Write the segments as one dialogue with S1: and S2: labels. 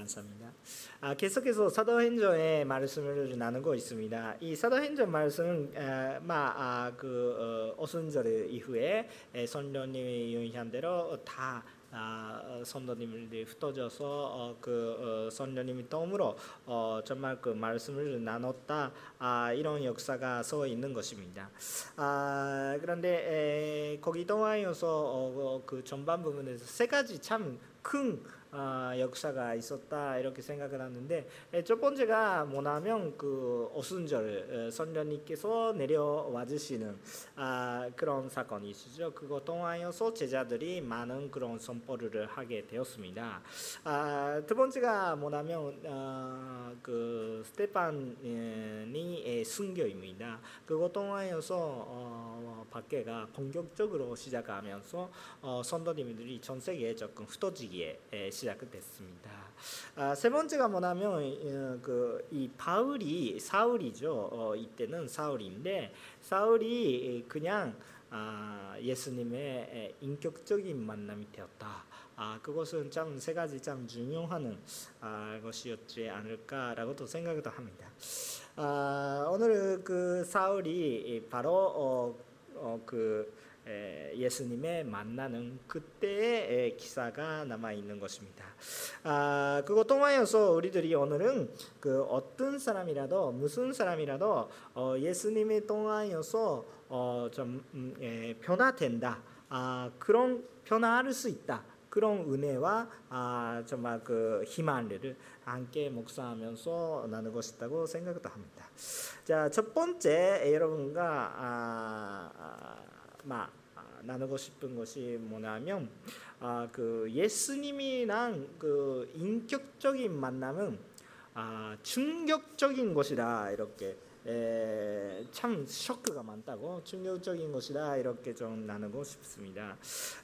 S1: 감사합니다. 아, 계속해서 사도행전의 말씀을 나누고 있습니다. 이 사도행전 말씀은 아, 아, 그 어, 오순절 이후에 선녀님이 유의한 대로 다 아, 선도님들이 흩어져서 어, 그 어, 선녀님이 덤으로 어, 정말 그 말씀을 나눴다 아, 이런 역사가 서 있는 것입니다. 아, 그런데 에, 거기 동화에서 어, 그 전반 부분에서 세 가지 참큰 아, 역사가 있었다 이렇게 생각을 하는데 첫 번째가 뭐냐면 그 오순절 선녀님께서 내려와 주시는 아, 그런 사건이 있죠. 그거 통하여서 제자들이 많은 그런 선포를 하게 되었습니다. 아, 두 번째가 뭐냐면 아, 그 스테판이 순교입니다. 그거 통하여서 어, 밖에가 본격적으로 시작하면서 어, 선도님들이 전 세계에 조금 흩어지기에 시작됐습니다. 아, 세 번째가 뭐냐면 어, 그이 바울이 사울이죠. 어, 이때는 사울인데 사울이 그냥 아, 예수님의 인격적인 만남이 되었다. 아, 그것은 참 세 가지 참 중요한 아, 것이었지 않을까라고도 생각도 합니다. 아, 오늘 그 사울이 바로 어, 어, 그 예수님의 만나는 그때의 기사가 남아 있는 것입니다. 아, 그것 통하여서 우리들이 오늘은 그 어떤 사람이라도 무슨 사람이라도 어, 예수님의 통하여서 어, 좀 음, 예, 변화된다. 아, 그런 변화할 수 있다. 그런 은혜와 아, 정말 그 희망을 함께 묵상하면서 나누고 싶다고 생각도 합니다. 자, 첫 번째 여러분과 아, 아, 막 나누고 싶은 것이 뭐냐면 아, 그 예수님이랑 그 인격적인 만남은 아, 충격적인 것이다 이렇게 에, 참 쇼크가 많다고 충격적인 것이다 이렇게 좀 나누고 싶습니다.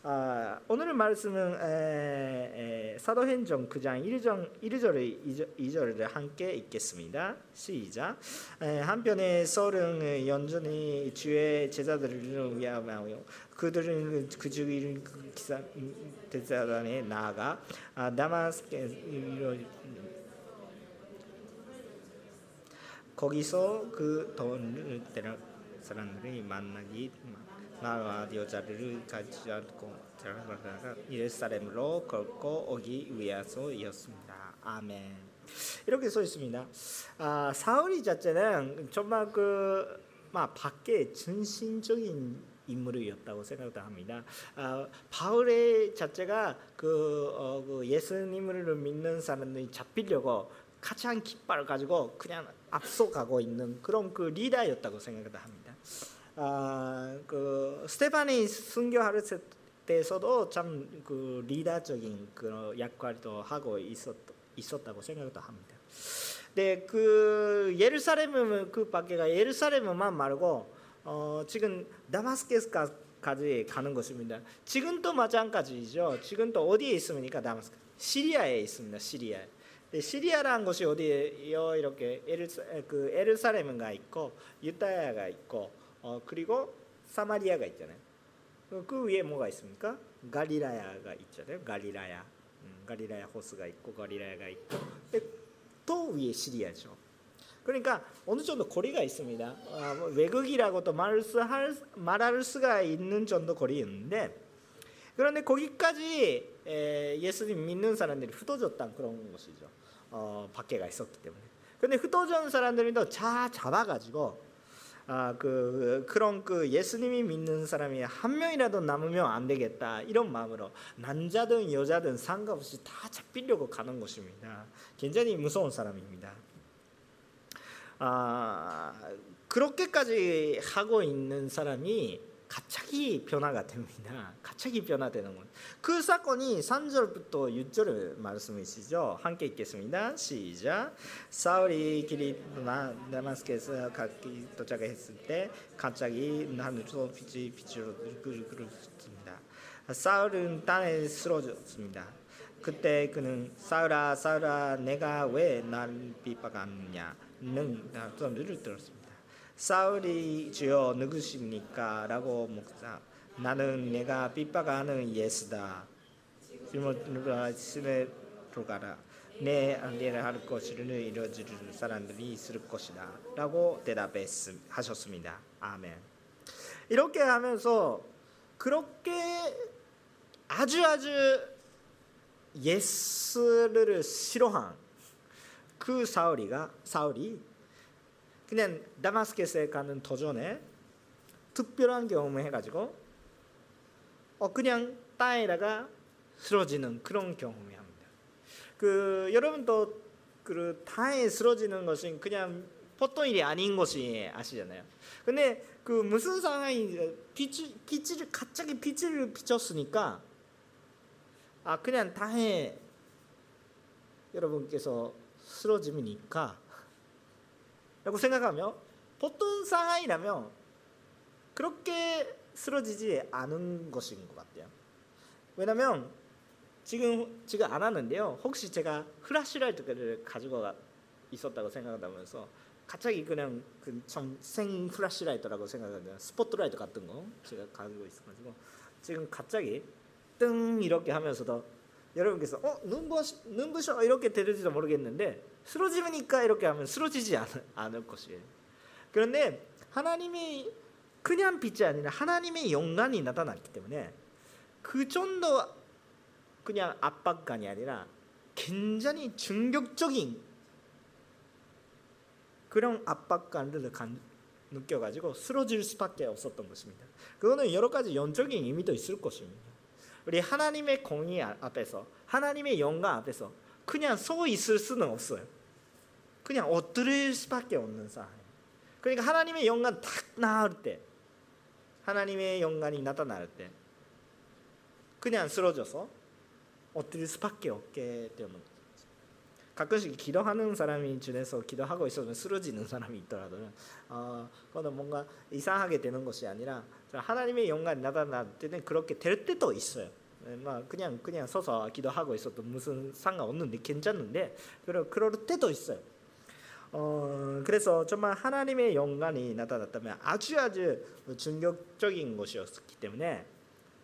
S1: 아, 오늘 말씀은 에, 에, 사도행전 9장 1절 1절 2절, 을 함께 읽겠습니다. 시작. 에, 한편에 서른 연전히 주의 제자들을 위하여 그들은 그중 기사 대사단에 나아가 아, 다마스케 거기서 그 돈을 때라 사람들이 만나기 나와 여자를 가지 않고 들어가다가 예루살렘으로 걸고 오기 위해서였습니다. 아멘. 이렇게 써 있습니다. 아, 사울이 자체는 정말 그 막 밖에 전신적인 인물이었다고 생각도 합니다. 아, 바울의 자체가 그, 어, 그 예수님을 믿는 사람들이 잡히려고 가장 깃발을 가지고 그냥 앞서가고 있는 그런 그 리더였다고 생각을 합니다. 아, 그 스테반이 순교할 때에서도 참 그 리더적인 그런 역할도 하고 있었 있었다고 생각도 합니다. 네, 그 예루살렘은 그 밖에가 예루살렘만 말고 어, 지금 다마스커스까지 가는 것입니다. 지금도 마찬가지죠. 지금도 어디에 있습니까? 다마스커. 시리아에 있습니다. 시리아. 시리아라는 곳이 어디에요? 이렇게 에르사, 그 에르사렘가 있고 유다야가 있고 어, 그리고 사마리아가 있잖아요. 그 위에 뭐가 있습니까? 갈리라야가 있잖아요. 갈리라야, 음, 갈리라야 호수가 있고 갈리라야가 있고 또 위에 시리아죠. 그러니까 어느 정도 거리가 있습니다. 아, 뭐 외국이라고도 말할, 수, 말할 수가 있는 정도 거리였는데 그런데 거기까지 예수님 믿는 사람들이 흩어졌다 그런 것이죠. 어, 밖에가 있었기 때문에. 근데 흩어진 사람들이 다 잡아가지고 아, 그 그런 그 예수님이 믿는 사람이 한 명이라도 남으면 안 되겠다 이런 마음으로 남자든 여자든 상관없이 다 잡히려고 가는 것입니다. 굉장히 무서운 사람입니다. 아, 그렇게까지 하고 있는 사람이 갑자기 변화가 됩니다. 갑자기 변화되는 것. 그 사건이 3절부터 6절을 말씀이시죠. 함께 읽겠습니다. 시작. 사울이 길이 다마스크에서 도착했을 때 갑자기 하늘로 빛이 빛으로 그르습니다. 사울은 땅에 쓰러졌습니다. 그때 그는 사울아 사울아 내가 왜 날 비박하느냐는 소리를 들었습니다. 사울이 주여 누구십니까? 라고 묵사 나는 내가 핍박하는 예수다. 집에 들어가라. 내 안리를 할 것을 이루어줄 사람들이 있을 것이다 라고 대답하셨습니다. 아멘. 이렇게 하면서 그렇게 아주 아주 예수를 싫어한 그 사울이가 사울이 그냥 다마스커스에 가는 도전에 특별한 경험을 해가지고 어 그냥 땅에다가 쓰러지는 그런 경험이 합니다. 그 여러분도 그 땅에 쓰러지는 것은 그냥 보통 일이 아닌 것이 아시잖아요. 근데 그 무슨 상황이 빛을 빛을 갑자기 빛을 비쳤으니까 아 그냥 땅에 여러분께서 쓰러짐이니까 라고 생각하며 보통 상황이라면 그렇게 쓰러지지 않은 것인 것 같아요. 왜냐면 지금 지금 안 하는데요. 혹시 제가 flashlight를 가지고 있었다고 생각한다면서 갑자기 그냥 그생 flashlight라고 생각하는 스포트라이트 같은 거 제가 가지고 있어가지고 지금 갑자기 뜬 이렇게 하면서도 여러분께서 어 눈부 눈부셔 이렇게 들을지도 모르겠는데 쓰러지니까 이렇게 하면 쓰러지지 않을, 않을 것이에요. 그런데 하나님이 그냥 빛이 아니라 하나님의 영광이 나타났기 때문에 그 정도 그냥 압박감이 아니라 굉장히 충격적인 그런 압박감을 느껴가지고 쓰러질 수밖에 없었던 것입니다. 그거는 여러 가지 영적인 의미도 있을 것입니다. 우리 하나님의 공의 앞에서 하나님의 영광 앞에서 그냥 서 있을 수는 없어요. 그냥 엎드릴 수밖에 없는 상황. 그러니까 하나님의 영광 딱 나올 때 하나님의 영광이 나타날 때 그냥 쓰러져서 엎드릴 수밖에 없게 되는 가끔씩 기도하는 사람이 중에서 기도하고 있으면 쓰러지는 사람이 있더라도 어, 그거는 뭔가 이상하게 되는 것이 아니라 하나님의 영광이 나타날 때는 그렇게 될 때도 있어요. 막 그냥 그냥 서서 기도하고 있어도 무슨 상관없는데 괜찮은데 그럴 그럴 때도 있어요. 어, 그래서 정말 하나님의 영광이 나타났다면 아주 아주 충격적인 것이었기 때문에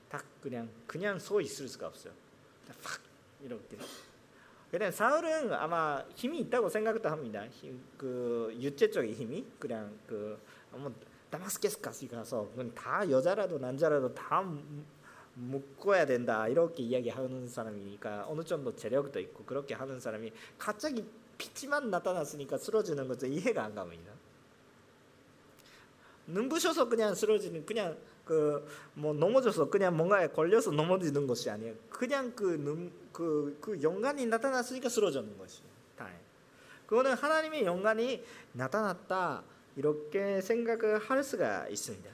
S1: 딱 그냥 그냥 서 있을 수가 없어요. 팍 이렇게. 그냥 사울은 아마 힘이 있다고 생각도 합니다. 힘, 그 유체적인 힘이 그냥 그 뭐 다마스커스까지 가서 다 여자라도 남자라도 다 묶어야 된다 이렇게 이야기하는 사람이니까 어느 정도 재력도 있고 그렇게 하는 사람이 갑자기 빛만 나타났으니까 쓰러지는 것도 이해가 안 갑니다. 눈부셔서 그냥 쓰러지는 그냥 그 뭐 넘어져서 그냥 뭔가에 걸려서 넘어지는 것이 아니에요. 그냥 그눈그그 그 영광이 나타났으니까 쓰러지는 것이 다. 그거는 하나님의 영광이 나타났다 이렇게 생각을 할 수가 있습니다.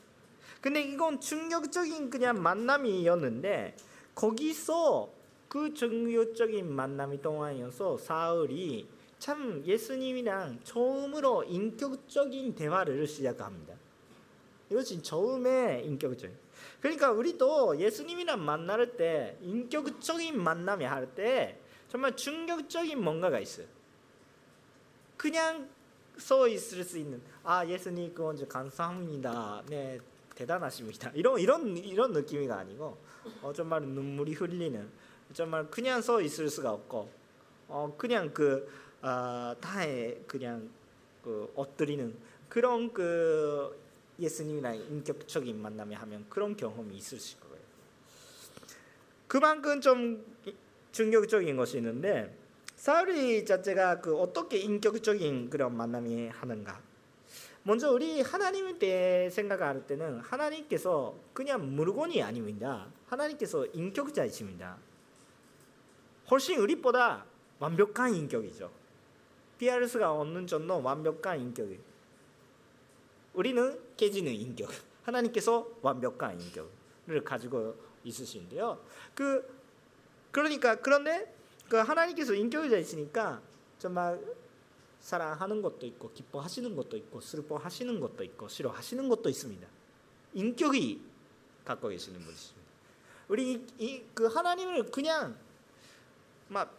S1: 근데 이건 충격적인 그냥 만남이었는데 거기서 그 충격적인 만남이 동안이어서 사울이 참 예수님이랑 처음으로 인격적인 대화를 시작합니다. 이것이 처음에 인격적. 그러니까 우리도 예수님이랑 만날 때 인격적인 만남이 할 때 정말 충격적인 뭔가가 있어요. 그냥 서 있을 수 있는 아 예수님 그 먼저 감사합니다. 네 대단하십니다. 이런 이런 이런 느낌이 아니고 어, 정말 눈물이 흘리는 정말 그냥 서 있을 수가 없고 어, 그냥 그 어, 다에 그냥 그 엎드리는 그런 그 예수님이랑 인격적인 만남에 하면 그런 경험이 있을 거예요. 그만큼 좀 충격적인 것이 있는데 사울이 자체가 그 어떻게 인격적인 그런 만남이 하는가? 먼저 우리 하나님에 대해 생각할 때는 하나님께서 그냥 물건이 아닙니다. 하나님께서 인격자이십니다. 훨씬 우리보다 완벽한 인격이죠. 수가 없는 정도 완벽한 인격이. 우리는 깨지는 인격. 하나님께서 완벽한 인격을 가지고 있으신데요. 그 그러니까 그런데 그 하나님께서 인격이 있으니까 정말 사랑하는 것도 있고 기뻐하시는 것도 있고 슬퍼하시는 것도 있고 싫어하시는 것도 있습니다. 인격이 갖고 계시는 분이십니다. 우리 이, 그 하나님을 그냥 막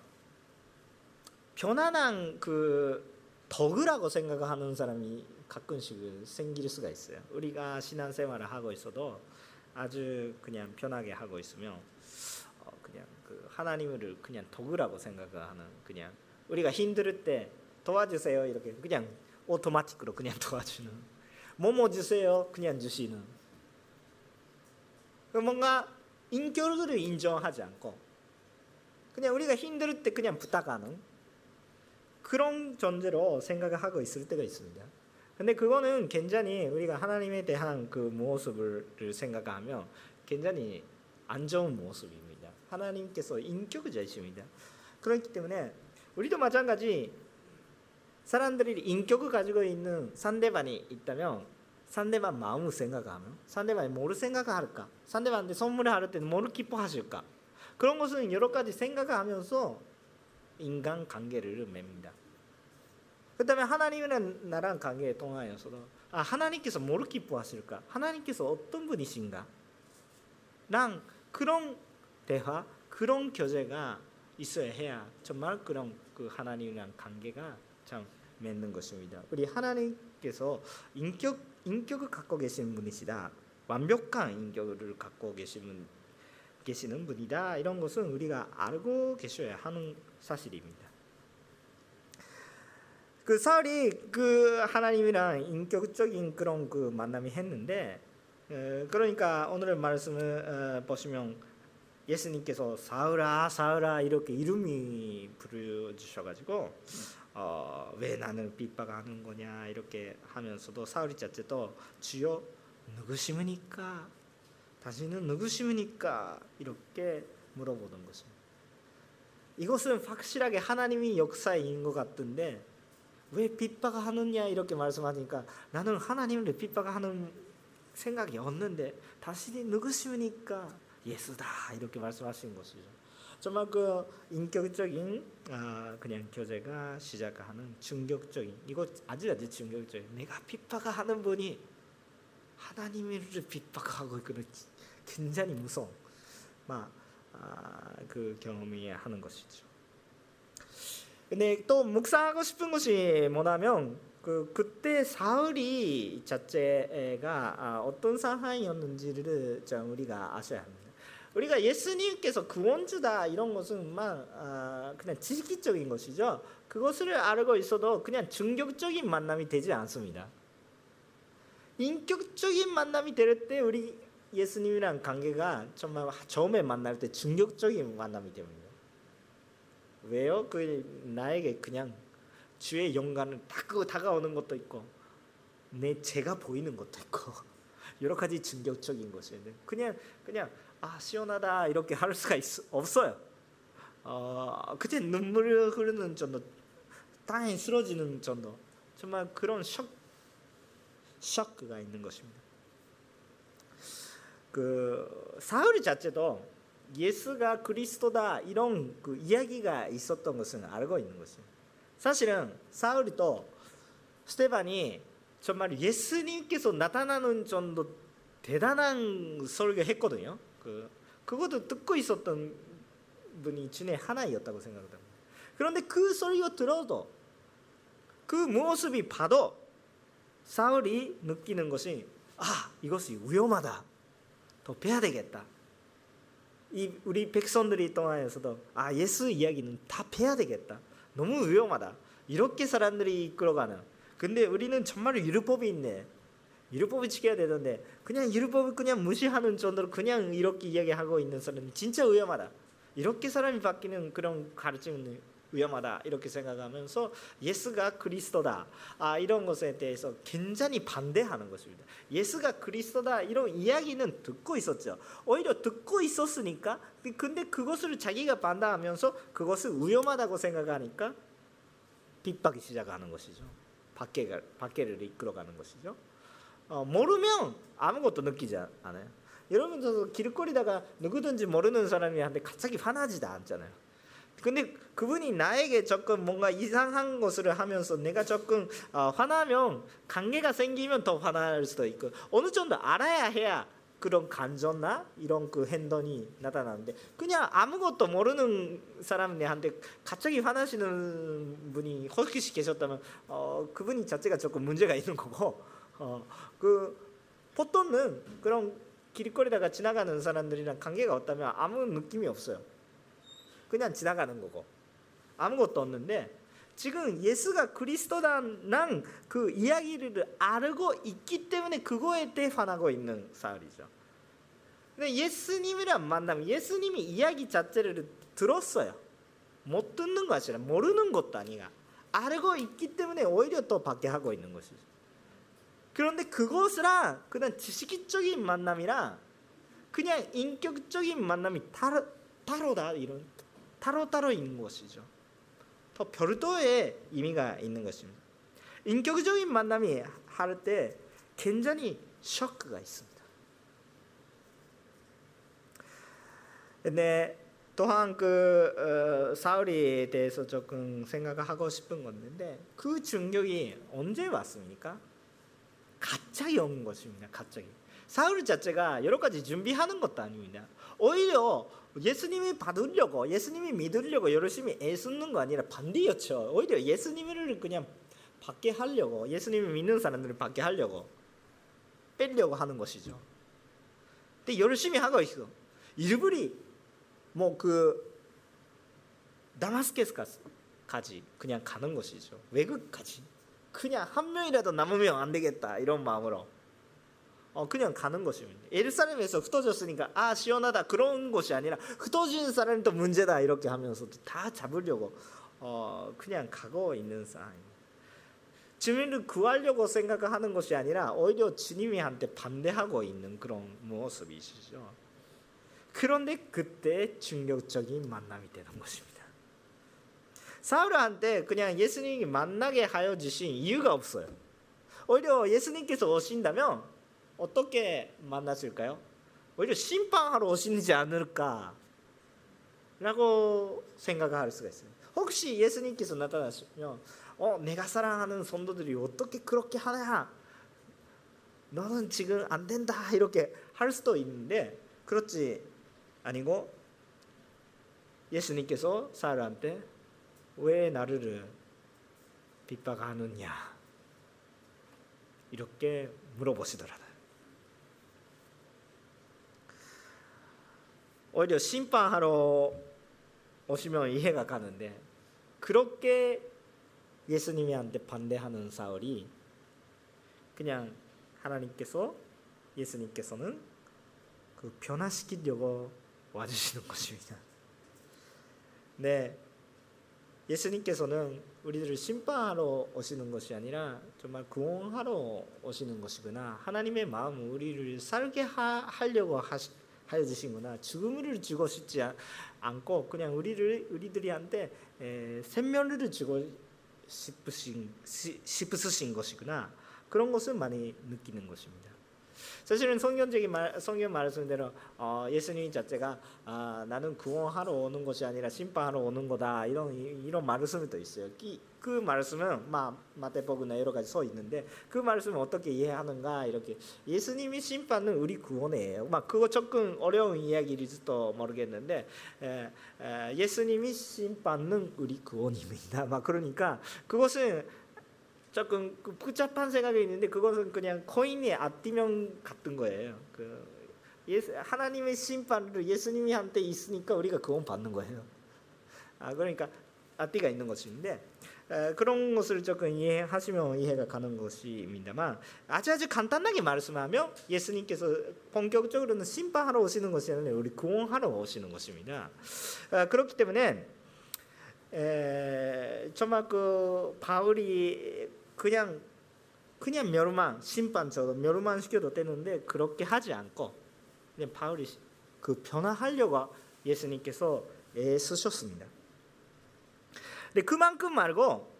S1: 편안한 그 덕이라고 생각하는 사람이 가끔씩 생길 수가 있어요. 우리가 신앙생활을 하고 있어도 아주 그냥 편하게 하고 있으면 어 그냥 그 하나님을 그냥 덕이라고 생각하는 그냥 우리가 힘들 때 도와주세요 이렇게 그냥 오토마틱으로 그냥 도와주는 뭐뭐 주세요 그냥 주시는 뭔가 인격을 인정하지 않고 그냥 우리가 힘들 때 그냥 부탁하는 그런 존재로 생각을 하고 있을 때가 있습니다. 근데 그거는 굉장히 우리가 하나님에 대한 그 모습을 생각하면 굉장히 안 좋은 모습입니다. 하나님께서 인격자이십니다. 그렇기 때문에 우리도 마찬가지 사람들이 인격을 가지고 있는 상대방이 있다면 상대방 마음을 생각하면 상대방이 뭐를 생각할까? 상대방한테 선물을 할 때는 뭐를 기뻐하실까? 그런 것은 여러 가지 생각하면서 인간 관계를 맺습니다. 그다음에 하나님이랑 나랑 관계에 통하여서도 아 하나님께서 뭐를 기뻐하실까? 하나님께서 어떤 분이신가? 랑 그런 대화, 그런 교제가 있어야 해야 정말 그런 그 하나님이랑 관계가 참 맺는 것입니다. 우리 하나님께서 인격 인격을 갖고 계신 분이시다. 완벽한 인격을 갖고 계시는 계시는 분이다. 이런 것은 우리가 알고 계셔야 하는 사실입니다. 그 사울이 그 하나님이랑 인격적인 그런 그 만남이 했는데 어, 그러니까 오늘 말씀을 어, 보시면 예수님께서 사울아 사울아 이렇게 이름이 부르주셔가지고 어, 왜 나는 핍박하는 거냐 이렇게 하면서도 사울이 자체도 주여 누구시니까 당신은 누구시니까 이렇게 물어보는 것입니다. 이것은 확실하게 하나님이 역사인 것 같은데 왜 핍박하느냐 이렇게 말씀하니까 나는 하나님을 핍박하는 생각이 없는데 당신이 누구십니까? 예수다 이렇게 말씀하신 것이죠. 정말 그 인격적인 아, 그냥 교제가 시작하는 충격적인 이거 아주 아주 충격적인 내가 핍박하는 분이 하나님을 핍박하고 그런 굉장히 무서운 막 아, 그 경험이 하는 것이죠. 근데 또 묵상하고 싶은 것이 뭐냐면 그 그때 사울이 자체가 아, 어떤 상황이었는지를 좀 우리가 아셔야 합니다. 우리가 예수님께서 구원주다 이런 것은 막 아, 그냥 지식적인 것이죠. 그것을 알고 있어도 그냥 중격적인 만남이 되지 않습니다. 인격적인 만남이 될 때 우리 예수님이랑 관계가 정말 처음에 만날 때 중격적인 만남이 됩니다. 왜요? 그 나에게 그냥 주의 영광을 딱 다가오는 것도 있고 내 제가 보이는 것도 있고 여러 가지 충격적인 것이에요. 그냥 그냥 아 시원하다 이렇게 할 수가 있, 없어요. 어 그때 눈물 흐르는 정도, 땅에 쓰러지는 정도, 정말 그런 셔크가 있는 것입니다. 그 사울이 자체도 예수가 그리스도다 이런 그 이야기가 있었던 것은 알고 있는 것입니다. 사실은 사울이 또 스테반이 정말 예수님께서 나타나는 정도 대단한 설교했거든요. 그 그것도 듣고 있었던 분이 중에 하나였다고 생각합니다. 그런데 그 설교 들어도 그 모습이 봐도 사울이 느끼는 것이 아 이것이 위험하다. 더 빼야 되겠다. 이 우리 백성들이 통하여서도 아 예수 이야기는 다 패야 되겠다. 너무 위험하다. 이렇게 사람들이 이끌어가는. 근데 우리는 정말 율법이 있네. 율법을 지켜야 되는데 그냥 율법을 그냥 무시하는 정도로 그냥 이렇게 이야기하고 있는 사람이 진짜 위험하다. 이렇게 사람이 바뀌는 그런 가르침은 위험하다 이렇게 생각하면서 예수가 그리스도다 아 이런 것에 대해서 굉장히 반대하는 것입니다. 예수가 그리스도다 이런 이야기는 듣고 있었죠. 오히려 듣고 있었으니까 근데 그것을 자기가 반대하면서 그것을 위험하다고 생각하니까 핍박이 시작하는 것이죠. 밖에 밖에를 이끌어가는 것이죠. 어, 모르면 아무것도 느끼지 않아요. 여러분 저 길거리다가 누구든지 모르는 사람이한테 갑자기 화나지도 않잖아요. 근데 그분이 나에게 조금 뭔가 이상한 것을 하면서 내가 조금 어, 화나면 관계가 생기면 더 화날 수도 있고 어느 정도 알아야 해야 그런 감정나 이런 그 행동이 나타나는데 그냥 아무것도 모르는 사람한테 갑자기 화나시는 분이 혹시 계셨다면 어, 그분이 자체가 조금 문제가 있는 거고 어, 그 보통은 그런 길거리다가 지나가는 사람들이랑 관계가 없다면 아무 느낌이 없어요. 그냥 지나가는 거고 아무것도 없는데 지금 예수가 그리스도라는 그 이야기를 알고 있기 때문에 그거에 대해 화나고 있는 사울이죠. 근데 예수님이랑 만나면 예수님이 이야기 자체를 들었어요. 못 듣는 것이 아니라 모르는 것도 아니가 알고 있기 때문에 오히려 더 받게 하고 있는 것이죠. 그런데 그것이랑 그냥 지식적인 만남이랑 그냥 인격적인 만남이 따로 따로다 이런 따로 따로인 것이죠. 더 별도의 의미가 있는 것입니다. 인격적인 만남이 할 때 굉장히 쇼크가 있습니다. 근데 또한 그 어, 사울에 대해서 조금 생각하고 싶은 건데 그 충격이 언제 왔습니까? 갑자기 온 것입니다. 갑자기. 사울 자체가 여러 가지 준비하는 것도 아닙니다. 오히려 예수님이 받으려고 예수님이 믿으려고 열심히 애쓰는 거 아니라 반대였죠. 오히려 예수님을 그냥 받게 하려고 예수님을 믿는 사람들을 받게 하려고 빼려고 하는 것이죠. 근데 열심히 하고 있어. 일부리 뭐그 다마스케스까지 그냥 가는 것이죠. 외국까지 그냥 한 명이라도 남으면 안 되겠다 이런 마음으로 어, 그냥 가는 것입니다. 예루살렘에서 흩어졌으니까 아 시원하다 그런 것이 아니라 흩어진 사람이 또 문제다 이렇게 하면서 다 잡으려고 어, 그냥 가고 있는 상황입니다. 주님을 구하려고 생각하는 것이 아니라 오히려 주님이한테 반대하고 있는 그런 모습이시죠. 그런데 그때 충격적인 만남이 되는 것입니다. 사울한테 그냥 예수님이 만나게 하여 주신 이유가 없어요. 오히려 예수님께서 오신다면 어떻게 만났을까요? 오히려 심판하러 오시지 않을까? 라고 생각할 수가 있어요. 혹시 예수님께서 나타나시면 어, 내가 사랑하는 성도들이 어떻게 그렇게 하냐? 너는 지금 안 된다 이렇게 할 수도 있는데 그렇지 아니고 예수님께서 사람한테 왜 나를 핍박하느냐 이렇게 물어보시더라. 오히려 심판하러 오시면 이해가 가는데 그렇게 예수님한테 반대하는 사울이 그냥 하나님께서 예수님께서는 그 변화시키려고 와주시는 것입니다. 네, 예수님께서는 우리들을 심판하러 오시는 것이 아니라 정말 구원하러 오시는 것이구나. 하나님의 마음 우리를 살게 하, 려고 하시, 하여 주신구나. 죽음을 주고 싶지 않고 그냥 우리를 우리들이 한테 생명을 주고 싶으신 싶으신 것이구나. 그런 것을 많이 느끼는 것입니다. 사실은 성경적인 말, 성경 말씀대로 어, 예수님 자체가 아, 나는 구원하러 오는 것이 아니라 심판하러 오는 거다 이런 이런 말씀이 또 있어요. 이, 그 말씀은 마, 마태복음에 여러 가지 써 있는데 그 말씀을 어떻게 이해하는가 이렇게 예수님이 심판은 우리 구원이에요. 막 그거 조금 어려운 이야기일지도 모르겠는데 에, 에, 예수님이 심판은 우리 구원입니다. 막 그러니까 그것은 조금 그 복잡한 생각이 있는데 그것은 그냥 코인의 앞뒤면 같은 거예요. 그 예수, 하나님의 심판을 예수님이 한테 있으니까 우리가 그건 받는 거예요. 아 그러니까 앞뒤가 있는 것인데 에, 그런 것을 조금 이해하시면 이해가 가는 것입니다만 아주 아주 간단하게 말씀하면 예수님께서 본격적으로는 심판하러 오시는 것이 아니라 우리 구원하러 오시는 것입니다. 아, 그렇기 때문에 에, 정말 그 바울이 그냥 그냥 멸망 심판처럼 멸망 시켜도 되는데 그렇게 하지 않고 그냥 바울이 그 변화하려고 예수님께서 애쓰셨습니다. 근데 그만큼 말고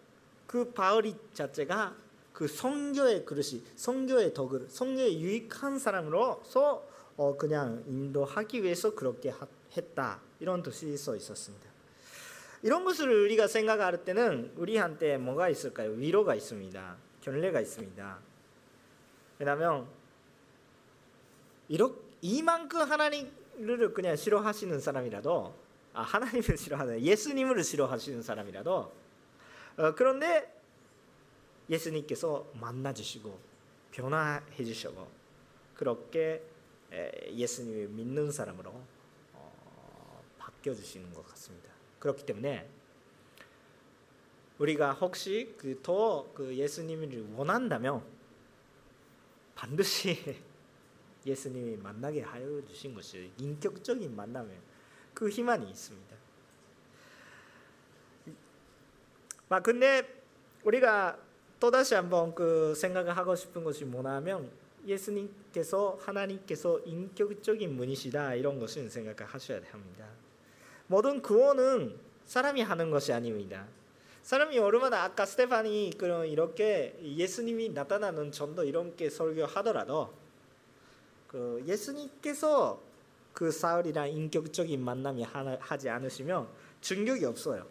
S1: 그 바울이 자체가 그 성교의 그릇이 성교의 덕을 성교에 유익한 사람으로서 어 그냥 인도하기 위해서 그렇게 했다 이런 뜻이 써 있었습니다. 이런 것을 우리가 생각할 때는 우리한테 뭐가 있을까요? 위로가 있습니다. 견례가 있습니다. 왜냐하면 이렇게 이만큼 하나님을 그냥 싫어하시는 사람이라도 아, 하나님을 싫어하는 예수님을 싫어하시는 사람이라도 어, 그런데 예수님께서 만나 주시고 변화해 주시고 그렇게 예수님을 믿는 사람으로 어, 바뀌어 주시는 것 같습니다. 그렇기 때문에 우리가 혹시 그더그 예수님을 원한다면 반드시 예수님이 만나게 하여 주신 것이 인격적인 만남에 그 희망이 있습니다. 막 근데 우리가 또 다시 한번 그 생각을 하고 싶은 것이 뭐냐면 예수님께서 하나님께서 인격적인 분이시다 이런 것을 생각을 하셔야 합니다. 모든 구원은 사람이 하는 것이 아닙니다. 사람이 얼마나 아까 스테판이 그런 이렇게 예수님이 나타나는 전도 이렇게 설교하더라도 그 예수님께서 그 사울이랑 인격적인 만남이 하지 않으시면 충격이 없어요.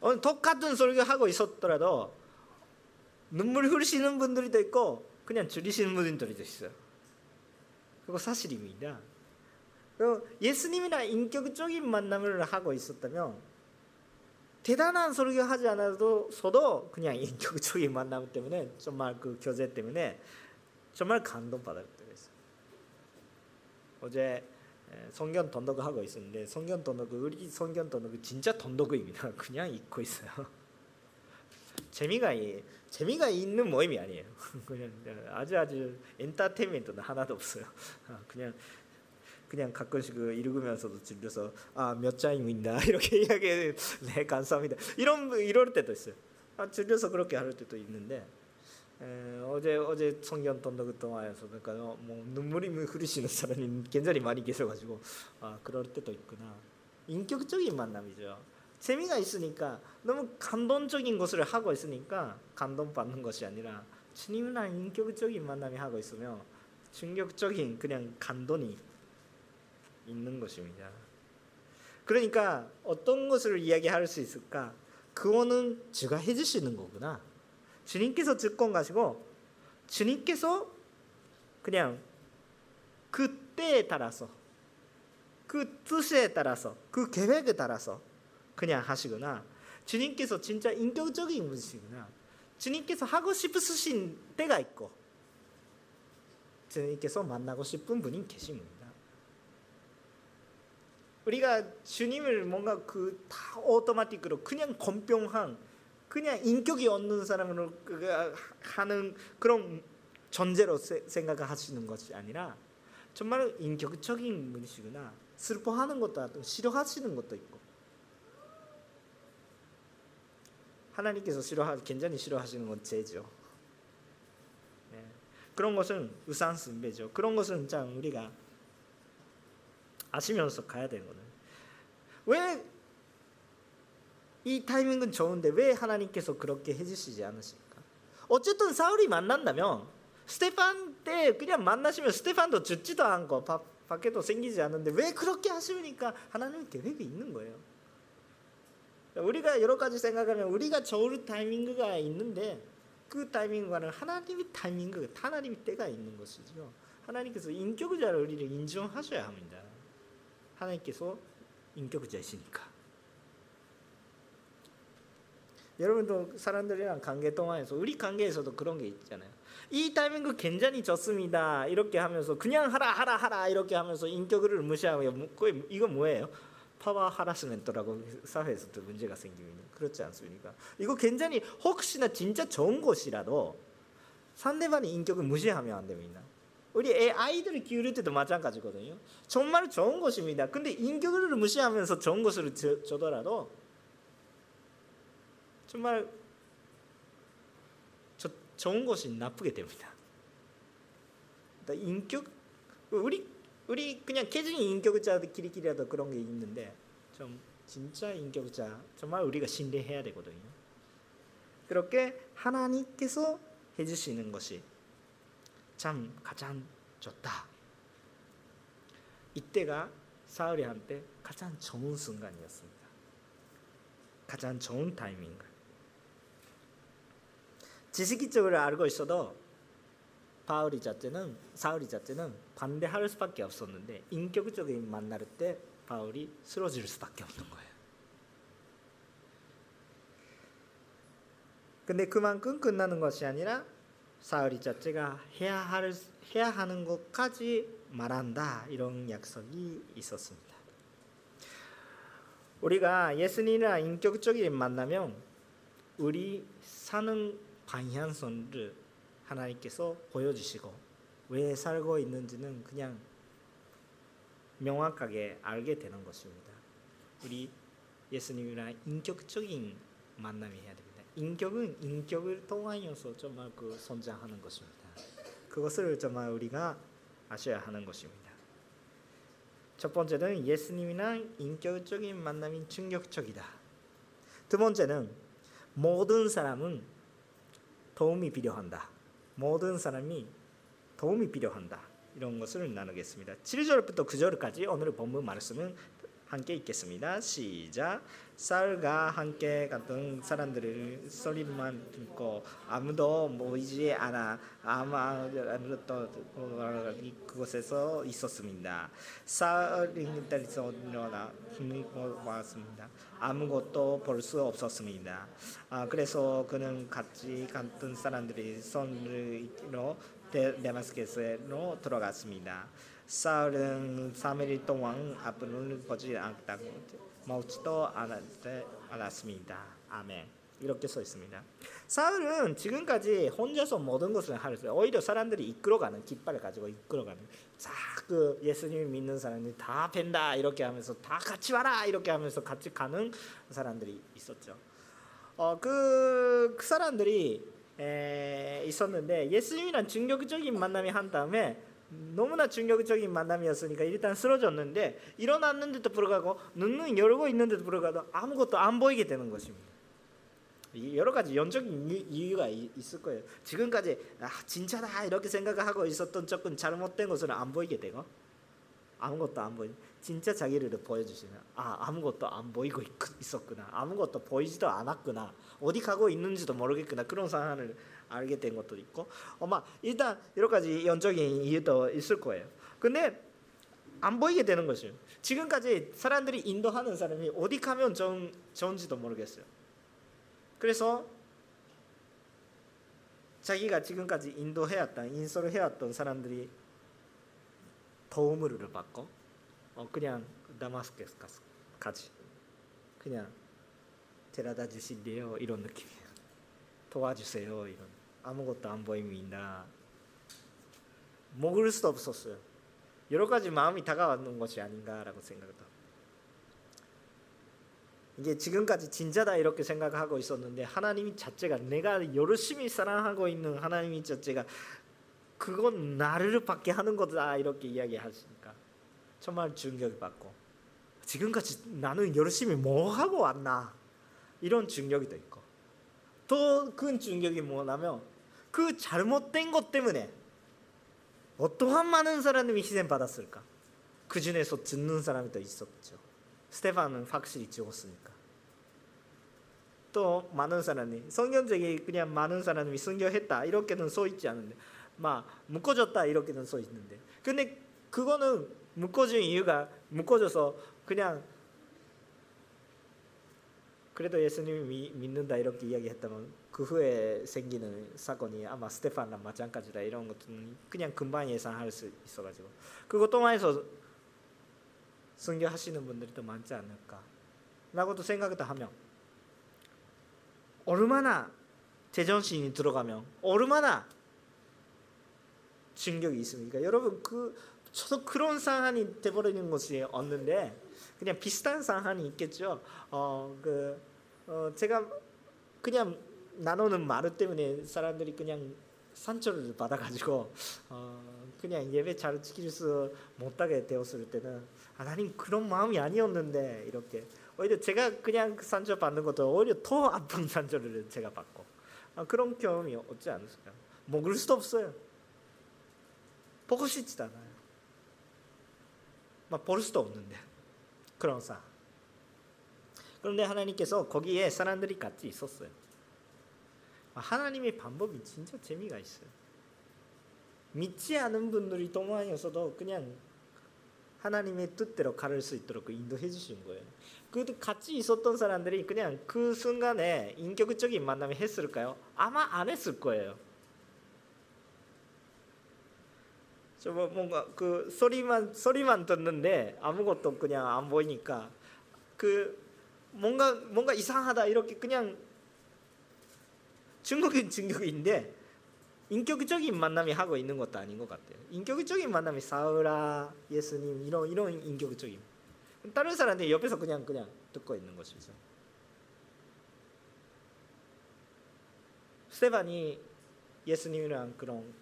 S1: 어, 똑같은 설교하고 있었더라도 눈물 흘리시는 분들도 있고 그냥 줄이시는 분들도 있어요. 그거 사실입니다. 예수님이랑 인격적인 만남을 하고 있었다면 대단한 설교하지 않아도 서도 그냥 인격적인 만남 때문에 정말 그 교제 때문에 정말 있어요. 어제 성경 돈독 하고 있었는데 성경 돈독 우리 성경 돈독 진짜 돈독입니다. 그냥 읽고 있어요. 재미가 재미가 있는 모임이 아니에요. 그냥 아주 아주 엔터테인먼트는 하나도 없어요. 아, 그냥 그냥 가끔씩 그 읽으면서도 질려서 아 몇 장입니다 이렇게 이야기해 네 감사합니다 이런 이럴 때도 있어요. 아 질려서 그렇게 할 때도 있는데 에, 어제 어제 성경 돈독 동화에서 그러니까 뭐 눈물이 흐르시는 사람이 굉장히 많이 계셔가지고 아 그럴 때도 있구나. 인격적인 만남이죠. 재미가 있으니까 너무 감동적인 것을 하고 있으니까 감동받는 것이 아니라 주님이랑 인격적인 만남이 하고 있으면 충격적인 그냥 감동이 있는 것입니다. 그러니까 어떤 것을 이야기할 수 있을까? 그거는 주가 해주시는 거구나. 주님께서 듣고 가시고 주님께서 그냥 그 때에 따라서 그 뜻에 따라서 그 계획에 따라서 그냥 하시거나 주님께서 진짜 인격적인 분이시구나. 주님께서 하고 싶으신 때가 있고 주님께서 만나고 싶은 분이 계십니다. 우리가 주님을 뭔가 그 다 오토마틱으로 그냥 공평한 그냥 인격이 없는 사람으로 그 하는 그런 존재로 생각하시는 것이 아니라 정말 인격적인 분이시구나 슬퍼하는 것도 있고 싫어하시는 것도 있고 하나님께서 싫어하 굉장히 싫어하시는 건 죄죠. 네. 그런 것은 우상 숭배죠. 그런 것은 참 우리가 아시면서 가야 되는 거는 왜이 타이밍은 좋은데 왜 하나님께서 그렇게 해주시지 않으십니까? 어쨌든 사울이 만난다면 스테판 때 그냥 만나시면 스테판도 죽지도 않고 바, 박해도 생기지 않는데 왜 그렇게 하십니까? 하나님 계획이 있는 거예요. 우리가 여러 가지 생각하면 우리가 좋을 타이밍가 있는데 그 타이밍과는 하나님의 타이밍, 하나님의 때가 있는 것이죠. 하나님께서 인격자를 우리를 인정하셔야 합니다. 하나님께서 인격자이시니까. 여러분도 사람들이랑 관계 동안에서 우리 관계에서도 그런 게 있잖아요. 이 타이밍 굉장히 좋습니다. 이렇게 하면서 그냥 하라 하라 하라 이렇게 하면서 인격을 무시하고 뭐, 이거 뭐예요? 파워 하라스멘트라고 사회에서도 문제가 생깁니다. 그렇지 않습니까? 이거 굉장히 혹시나 진짜 좋은 것이라도 상대방의 인격을 무시하면 안 됩니다. 우리 애 아이들을 기울일 때도 마찬가지거든요. 정말 좋은 것입니다. 근데 인격을 무시하면서 좋은 것을 주더라도 정말 저, 좋은 것이 나쁘게 됩니다. 인격 우리 우리 그냥 개중인 인격자들끼리끼리라도 그런 게 있는데 좀 진짜 인격자 정말 우리가 신뢰해야 되거든요. 그렇게 하나님께서 해주시는 것이 참 가장 좋다. 이때가 사울이한테 가장 좋은 순간이었습니다. 가장 좋은 타이밍. 지식적으로 알고 있어도 바울이 자체는 사울이 자체는 반대할 수밖에 없었는데 인격적인 만날 때 바울이 쓰러질 수밖에 없는 거예요. 근데 그만큼 끝나는 것이 아니라 사울이 자체가 해야 할 해야 하는 것까지 말한다 이런 약속이 있었습니다. 우리가 예수님이랑 인격적인 만나면 우리 사는 방향성을 하나님께서 보여주시고 왜 살고 있는지는 그냥 명확하게 알게 되는 것입니다. 우리 예수님이랑 인격적인 만남이 해야 됩니다. 인격은 인격을 통하여서 정말 그 성장하는 것입니다. 그것을 정말 우리가 아셔야 하는 것입니다. 첫 번째는 예수님이랑 인격적인 만남이 충격적이다. 두 번째는 모든 사람은 도움이 필요한다. 모든 사람이 도움이 필요한다. 이런 것을 나누겠습니다. 7절부터 9절까지 오늘 본문 말씀은 함께 읽겠습니다. 시작. 사울과 함께 갔던 사람들을 소리만 듣고 아무도 모이지 않아 아무도 그곳에서 있었습니다. 때리서 일어나 왔습니다. 아무것도 볼 수 없었습니다. 아, 그래서 그는 같이 갔던 사람들이 손으로 데마스케스로 들어갔습니다. 사울은 3일 동안 앞을 보지 않다고 먹지도 않았습니다. 아멘. 이렇게 써 있습니다. 사울은 지금까지 혼자서 모든 것을 하였어요. 오히려 사람들이 이끌어가는 깃발을 가지고 이끌어가는 자그 예수님 믿는 사람이 다 벤다 이렇게 하면서 다 같이 와라 이렇게 하면서 같이 가는 사람들이 있었죠. 어그 그 사람들이 에, 있었는데 예수님이란 충격적인 만남이 한 다음에 너무나 충격적인 만남이었으니까 일단 쓰러졌는데 일어났는데도 불구하고 눈은 열고 있는데도 불구하고 아무것도 안 보이게 되는 것입니다. 여러 가지 연적인 이유가 있을 거예요. 지금까지 아, 진짜다 이렇게 생각하고 있었던 조금 잘못된 것은 안 보이게 되고 아무것도 안 보이. 진짜 자기를 보여주시는 아 아무것도 안 보이고 있 었구나. 아무것도 보이지도 않았구나. 어디 가고 있는지도 모르겠구나. 그런 상황을 알게 된 것도 있고 아마 일단 여러 가지 연적인 이유도 있을 거예요. 근데 안 보이게 되는 것이에요. 지금까지 사람들이 인도하는 사람이 어디 가면 좋은, 좋은지도 모르겠어요. 그래서 자기가 지금까지 인도해왔던 인솔을 해왔던 사람들이 도움을 받고 어, 그냥 다마스커스까지 그냥 데려다 주실래요 이런 느낌이에요. 도와주세요 이런 아무것도 안 보입니다. 먹을 수도 없었어요. 여러 가지 마음이 다가왔는 것이 아닌가라고 생각합니다. 이게 지금까지 진짜다 이렇게 생각하고 있었는데 하나님 자체가 내가 열심히 사랑하고 있는 하나님 자체가 그건 나를 받게 하는 거다 이렇게 이야기하시니까 정말 충격을 받고 지금까지 나는 열심히 뭐 하고 왔나 이런 충격이 더 있고 더 큰 충격이 뭐냐면 그 잘못된 것 때문에 어떠한 많은 사람이 희생받았을까? 그 중에서 듣는 사람이 더 있었죠. 스테반은 확실히 죽었으니까. 또 많은 사람이 성경적이 그냥 많은 사람이 순교했다 이렇게는 써 있지 않은데 막 묶어졌다 이렇게는 써 있는데. 근데 그거는 묶어진 이유가 묶어져서 그냥 그래도 예수님이 믿는다 이렇게 이야기했다면 그 후에 생기는 사건이 아마 스테판랑 마찬가지다 이런 것들은 그냥 금방 예상할 수 있어가지고 그것 동안에서 순교하시는 분들이 더 많지 않을까 라고도 생각도 하면 얼마나 제정신이 들어가면 얼마나 충격이 있습니까? 여러분 그 저도 그런 상황이 돼버리는 것이 없는데 그냥 비슷한 상황이 있겠죠. 어그 어, 제가 그냥 나누는 말 때문에 사람들이 그냥 상처를 받아가지고 어, 그냥 예배 잘 지킬 수 못하게 되었을 때는 하나님 그런 마음이 아니었는데 이렇게 오히려 제가 그냥 그 상처 받는 것도 오히려 더 아픈 상처를 제가 받고 아, 그런 경험이 없지 않습니까? 먹을 수도 없어요. 보고 싶지도 않아요. 막 볼 수도 없는데 그런 사. 그런데 하나님께서 거기에 사람들이 같이 있었어요. 하나님의 방법이 진짜 재미가 있어요. 믿지 않은 분들이 동안이었어도 그냥 하나님의 뜻대로 가를 수 있도록 인도해 주신 거예요. 그 같이 있었던 사람들이 그냥 그 순간에 인격적인 만남을 했을까요? 아마 안 했을 거예요. 저뭐 뭔가 그 소리만 소리만 듣는데 아무것도 그냥 안 보이니까 그 뭔가 뭔가 이상하다 이렇게 그냥 중국인 중국인데 인격적인 만남이 하고 있는 것도 아닌 것 같아요. 인격적인 만남이 사우라 예수님 이런 이런 인격적인 다른 사람들 옆에서 그냥 그냥 듣고 있는 것이죠. 스테반이 예수님이랑 그런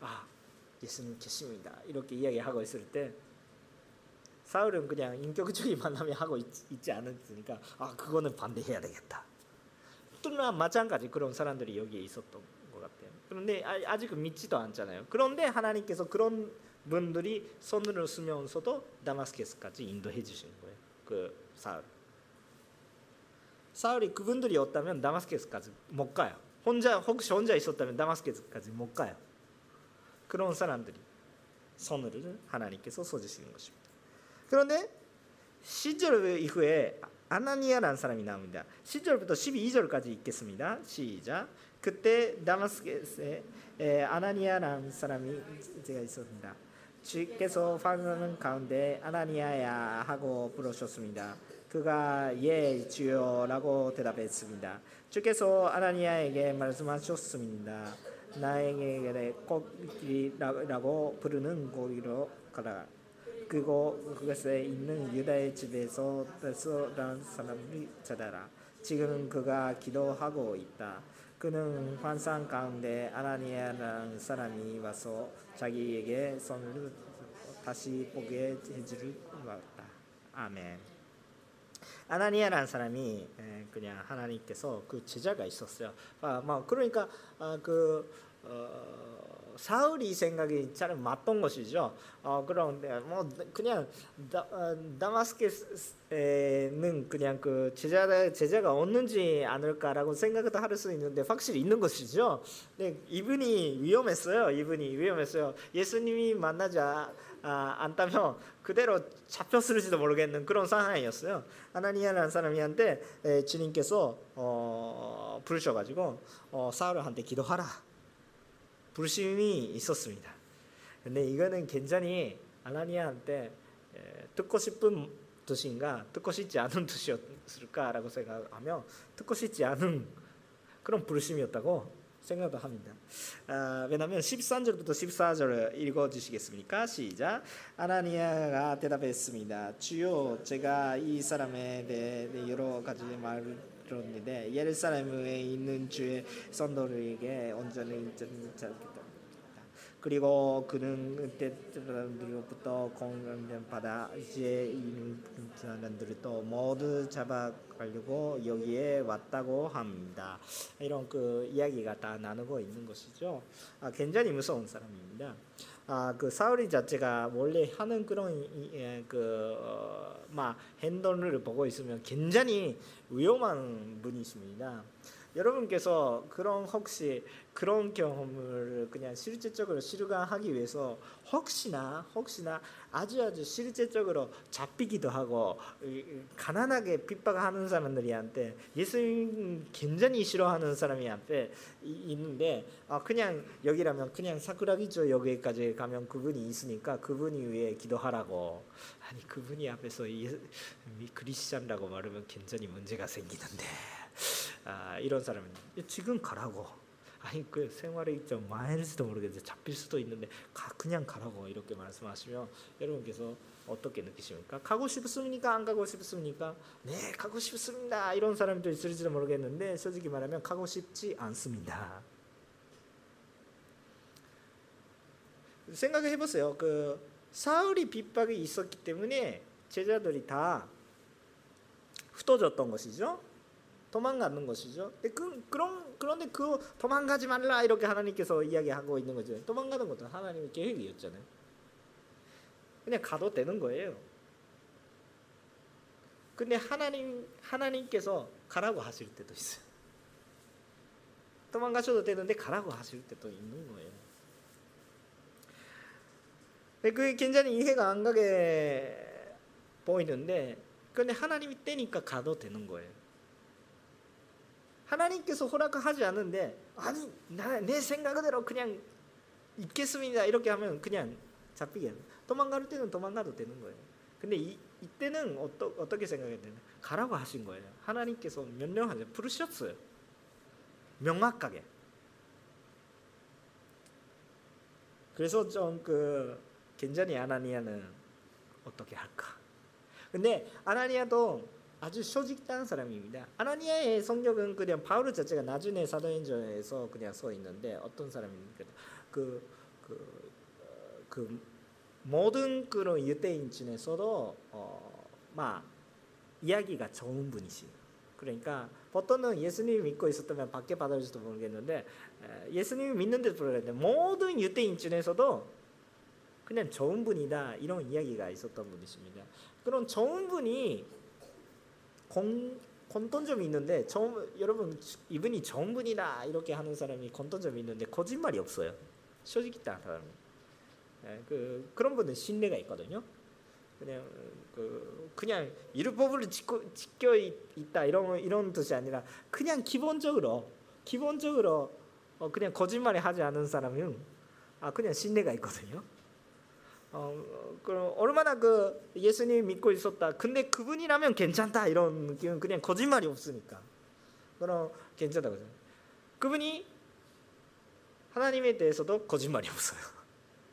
S1: 아 예수님 계십니다 이렇게 이야기하고 있을 때 사울은 그냥 인격적인 만남이 하고 있, 지 않았으니까 아 그거는 반대해야 되겠다. 또나 마찬가지 그런 사람들이 여기에 있었던 것 같아요. 그런데 아직은 믿지도 않잖아요. 그런데 하나님께서 그런 분들이 손으로 쓰면서도 다마스케스까지 인도해 주시는 거예요. 그 사울. 사울이 그분들이 없다면 다마스케스까지 못 가요. 혼자 혹시 혼자 있었다면 다마스케스까지 못 가요. 그런 사람들이 손을 하나님께서 써주시는 것입니다. 그런데 10절 이후에 아나니아라는 사람이 나옵니다. 10절부터 12절까지 읽겠습니다. 시작. 그때 다마스케스에 아나니아라는 사람이 제가 있었습니다. 주께서 방언하는 가운데 아나니아야 하고 부르셨습니다. 그가 예 주여라고 대답했습니다. 주께서 아나니아에게 말씀하셨습니다. 나에게 꼭이라고 부르는 곳으로 가라. 그곳 그것에 있는 유다의 집에서 베스라는 사람을 찾아라. 지금 그가 기도하고 있다. 그는 환상 가운데 아나니아라는 사람이 와서 자기에게 손을 다시 보게 해주를 왔다. 아멘. 아나니아라는 사람이 그냥 하나님께서 그 제자가 있었어요. 아, 뭐 그러니까 아, 그 어, 사울이 생각이 잘 맞던 것이죠. 어, 그런데 뭐 그냥 다, 어, 마스케스는 그냥 그 제자 제자가 없는지 않을까라고 생각도 할 수 있는데 확실히 있는 것이죠. 네, 이분이 위험했어요. 이분이 위험했어요. 예수님이 만나자 아, 않다면 그대로 잡혔을지도 모르겠는 그런 상황이었어요. 아나니아라는 사람이한테 에, 주님께서 어, 부르셔가지고 어, 사울한테 기도하라. 부르심이 있었습니다. 근데 이거는 굉장히 아나니아한테 듣고 싶은 뜻인가 듣고 싶지 않은 뜻이었을까라고 생각하며 듣고 싶지 않은 그런 부르심이었다고 생각도 합니다. 아, 왜냐하면 13절부터 14절 읽어주시겠습니까? 시작. 아나니아가 대답했습니다. 주요 제가 이 사람에 대해 여러 가지 말을 들었는데 예루살렘에 있는 주의 선도에게 온전히 찾겠다. 그리고 그는 그때로부터 공격받아 이제 있는 사람들도 모두 잡아가려고 여기에 왔다고 합니다. 이런 그 이야기가 다 나누고 있는 것이죠. 아, 굉장히 무서운 사람입니다. 아, 그 사울이 자체가 원래 하는 그런 예, 그막 어, 행동을 보고 있으면 굉장히 위험한 분이십니다. 여러분께서 그런 혹시 그런 경험을 그냥 실제적으로 실감하기 위해서 혹시나 혹시나 아주 아주 실제적으로 잡히기도 하고 가난하게 핍박하는 사람들이한테 예수님 굉장히 싫어하는 사람이한테 있는데 아 그냥 여기라면 그냥 사쿠라기조 여기까지 가면 그분이 있으니까 그분이 위해 기도하라고. 아니 그분이 앞에서 예, 크리스찬이라고 말하면 굉장히 문제가 생기는데 아, 이런 사람은 지금 가라고. 아니 그 생활에 좀 많을지도 모르겠는데 잡힐 수도 있는데 가, 그냥 가라고 이렇게 말씀하시면 여러분께서 어떻게 느끼십니까? 가고 싶습니까? 안 가고 싶습니까? 네, 가고 싶습니다. 이런 사람도 있을지도 모르겠는데 솔직히 말하면 가고 싶지 않습니다. 생각해 보세요. 그 사울이 핍박이 있었기 때문에 제자들이 다 흩어졌던 것이죠. 도망가는 것이죠. 그, 그런 그런데 그 도망가지 말라 이렇게 하나님께서 이야기하고 있는 거죠. 도망가는 것도 하나님의 계획이었잖아요. 그냥 가도 되는 거예요. 근데 하나님 하나님께서 가라고 하실 때도 있어요. 도망가셔도 되는데 가라고 하실 때도 있는 거예요. 그게 굉장히 이해가 안 가게 보이는데 근데 하나님이 때니까 가도 되는 거예요. 하나님께서 허락하지 않는데 아니 나, 내 생각대로 그냥 있겠습니다 이렇게 하면 그냥 잡히게 도망갈 때는 도망가도 되는 거예요. 근데 이 이때는 어떠, 어떻게 생각해야 되나? 가라고 하신 거예요. 하나님께서 명령하죠. 부르셨어요. 명확하게. 그래서 좀 그 굉장히 아나니아는 어떻게 할까? 근데 아나니아도 아주 소직한 사람입니다. 아나니아의 성격은 그냥 바울 자체가 나중에 사도행전에서 그냥 써 있는데 어떤 사람입니까? 그, 그, 어, 그 모든 그런 유대인 중에서도 어, 막 이야기가 좋은 분이시. 그러니까 보통은 예수님 믿고 있었다면 밖에 받아줄지도 모르겠는데 예수님 믿는데도 불구하고 모든 유대인 중에서도 그냥 좋은 분이다 이런 이야기가 있었던 분이십니다. 그런 좋은 분이 공, 공통점이 있는데 저, 여러분 이분이 좋은 분이다 이렇게 하는 사람이 공통점이 있는데 거짓말이 없어요. 솔직히 딱 사람. 예, 그 그런 분은 신뢰가 있거든요. 그냥 그 그냥 율법을 지켜, 지켜 있다 이런 이런 뜻이 아니라 그냥 기본적으로 기본적으로 어, 그냥 거짓말을 하지 않은 사람은 아 그냥 신뢰가 있거든요. 어, 그럼 얼마나 그 예수님 믿고 있었다. 근데 그분이라면 괜찮다 이런 느낌은 그냥 거짓말이 없으니까. 그럼 괜찮다고 요 그분이 하나님에 대해서도 거짓말이 없어요.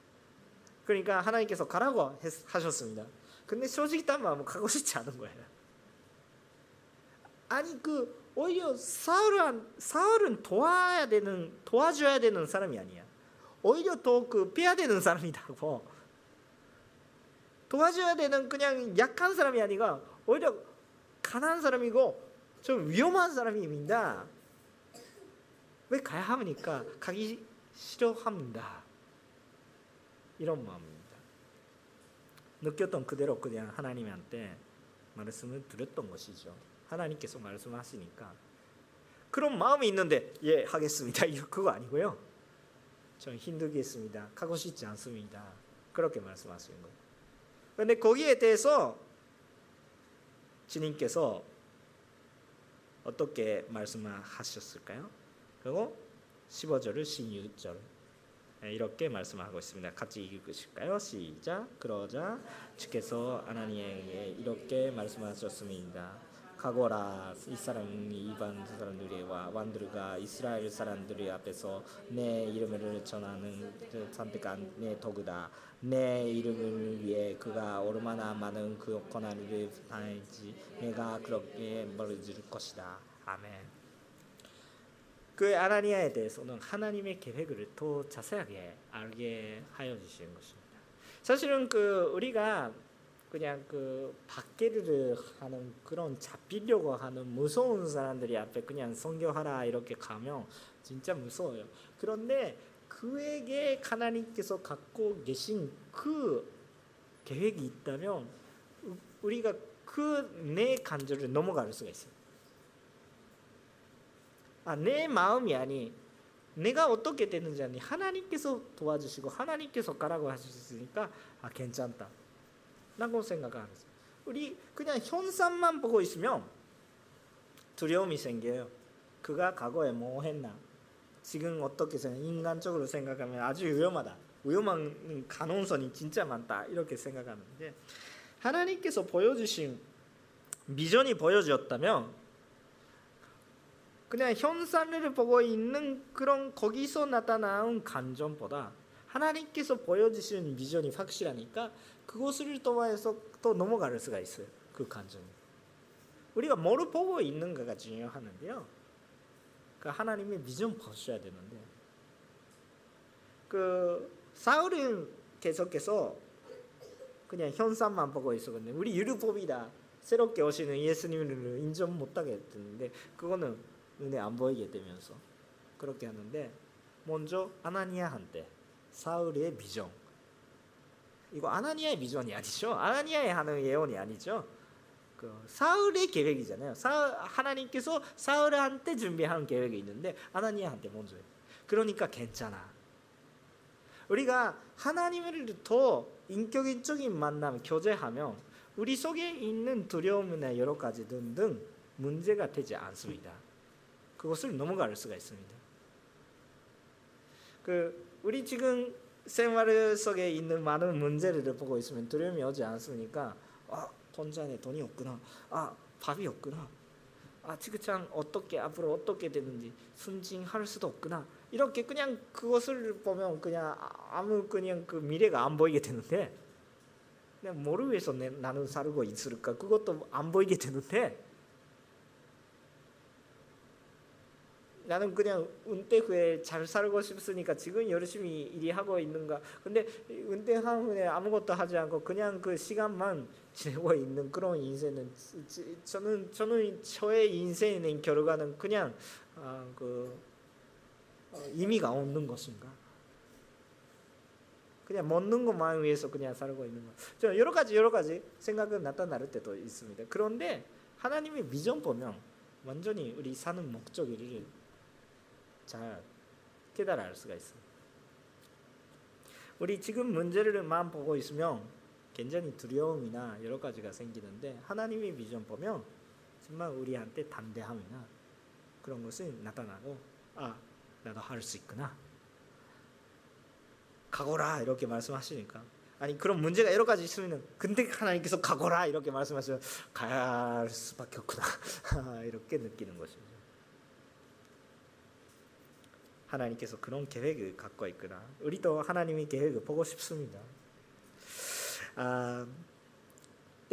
S1: 그러니까 하나님께서 가라고 하셨습니다. 근데 솔직히 딴 마음은 가고 싶지 않은 거예요. 아니 그 오히려 사울은 사울은 도와야 되는 도와줘야 되는 사람이 아니야. 오히려 더 그 빼야 되는 사람이라고. 도와줘야 되는 그냥 약한 사람이 아니라 오히려 가난한 사람이고 좀 위험한 사람입니다. 왜 가야 합니까? 가기 싫어합니다. 이런 마음입니다. 느꼈던 그대로 그냥 하나님한테 말씀을 드렸던 것이죠. 하나님께서 말씀하시니까 그런 마음이 있는데 예 하겠습니다. 그거 아니고요. 저는 힘들겠습니다. 가고 싶지 않습니다. 그렇게 말씀하시는 거예요. 그런데 거기에 대해서 주님께서 어떻게 말씀하셨을까요? 그리고 15절을 16절 이렇게 말씀하고 있습니다. 같이 읽으실까요? 시작. 그러자 주께서 아나니에게 이렇게 말씀하셨습니다. 가거라 이 사람이 이반 사람들과 왕들과 이스라엘 사람들 앞에서 내 이름을 전하는 선택한 내 도구다. 내 이름을 위해 그가 얼마나 많은 그 고난을 당할지 내가 그렇게 벌어줄 것이다. 아멘. 그 아나니아에 대해서는 하나님의 계획을 더 자세하게 알게 하여 주시는 것입니다. 사실은 그 우리가 그냥 그 박계를 하는 그런 잡히려고 하는 무서운 사람들이 앞에 그냥 성교하라 이렇게 가면 진짜 무서워요. 그런데 그에게 하나님께서 갖고 계신 그 계획이 있다면 우리가 그내 간절을 넘어갈 수가 있어요. 아, 내 마음이 아니 내가 어떻게 되는지 아니 하나님께서 도와주시고 하나님께서 가라고 하셨으니까 아 괜찮다. 라고 거예요. 우리 그냥 현상만 보고 있으면 두려움이 생겨요. 그가 과거에 뭐 했나? 지금 어떻게 생각? 인간적으로 생각하면 아주 위험하다. 위험한 가능성이 진짜 많다. 이렇게 생각하는데 하나님께서 보여주신 비전이 보여주었다면 그냥 현상을 보고 있는 그런 거기서 나타나는 감정보다 하나님께서 보여주신 비전이 확실하니까 그것을 통해서 또 넘어갈 수가 있어요. 그 감정이. 우리가 뭐를 보고 있는가가 중요하는데요. 그 하나님의 비전 보셔야 되는데 그 사울은 계속해서 그냥 현상만 보고 있었거든요. 우리 율법이다. 새롭게 오시는 예수님을 인정 못하게 했는데 그거는 눈에 안 보이게 되면서 그렇게 하는데 먼저 아나니아한테 사울의 비전 이거 아나니아의 비전이 아니죠. 아나니아의 하는 예언이 아니죠. 그 사울의 계획이잖아요. 사, 하나님께서 사울한테 준비한 계획이 있는데 아나니아한테 먼저. 그러니까 괜찮아. 우리가 하나님을 더 인격적인 만남 교제하면 우리 속에 있는 두려움이나 여러 가지 등등 문제가 되지 않습니다. 그것을 넘어갈 수가 있습니다. 그 우리 지금 생활 속에 있는 많은 문제를 보고 있으면 두려움이 오지 않습니까? 어, 돈자 안에 돈이 없구나. 아 밥이 없구나. 아 지그창 어떻게 앞으로 어떻게 되는지 순징할 수도 없구나. 이렇게 그냥 그것을 보면 그냥 아무 그냥 그 미래가 안 보이게 되는데 그냥 뭐를 위해서 내, 나는 살고 있을까 그것도 안 보이게 되는데 나는 그냥 은퇴 후에 잘 살고 싶으니까 지금 열심히 일하고 있는가. 근데 은퇴한 후에 아무것도 하지 않고 그냥 그 시간만 지내고 있는 그런 인생은 저는 저는 저의 인생의 결과는 그냥 아, 그 어, 의미가 없는 것인가. 그냥 먹는 것만 위해서 그냥 살고 있는 거. 저 여러 가지 여러 가지 생각은 나타날 때도 있습니다. 그런데 하나님의 비전 보면 완전히 우리 사는 목적을 잘 깨달을 수가 있습니다. 우리 지금 문제를만 보고 있으면 굉장히 두려움이나 여러 가지가 생기는데 하나님의 비전 보면 정말 우리한테 담대함이나 그런 것이 나타나고 아 나도 할 수 있구나 가거라 이렇게 말씀하시니까 아니 그런 문제가 여러 가지 있으면 근데 하나님께서 가거라 이렇게 말씀하시면 갈 수밖에 없구나 이렇게 느끼는 것입니다. 하나님께서 그런 계획을 갖고 있구나. 우리도 하나님의 계획을 보고 싶습니다. 아,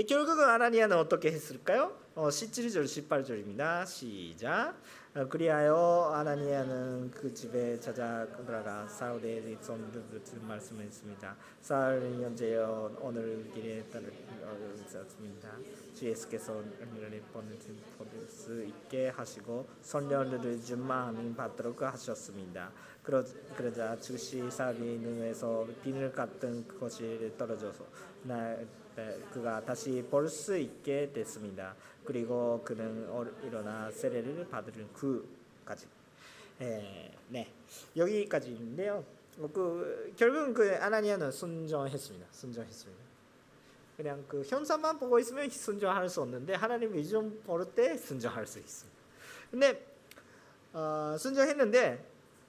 S1: 결국은 아나니아는 어떻게 했을까요? 어, 17절 18절입니다. 시작. 어, 그리하여 아나니아는 그 집에 찾아 들어가 사울의 손들을 말씀했습니다. 사울은 현재 오늘 길에 따르습니다. 주 예수께서 은혜를 보낼 수 있게 하시고 선녀를 준마함 받도록 하셨습니다. 그러, 그러자 즉시 사울이 눈에서 비늘 같은 것이 떨어져서 나 그가 다시 볼 수 있게 됐습니다. 그리고 그는 일어나 세례를 받을 그까지. 에, 네 여기까지인데요. 그 결국은 그 아나니아는 순종했습니다. 순종했습니다. 그냥 그 현상만 보고 있으면 순종할 수 없는데 하나님 위좀 볼때 순종할 수 있습니다. 근데 어, 순종했는데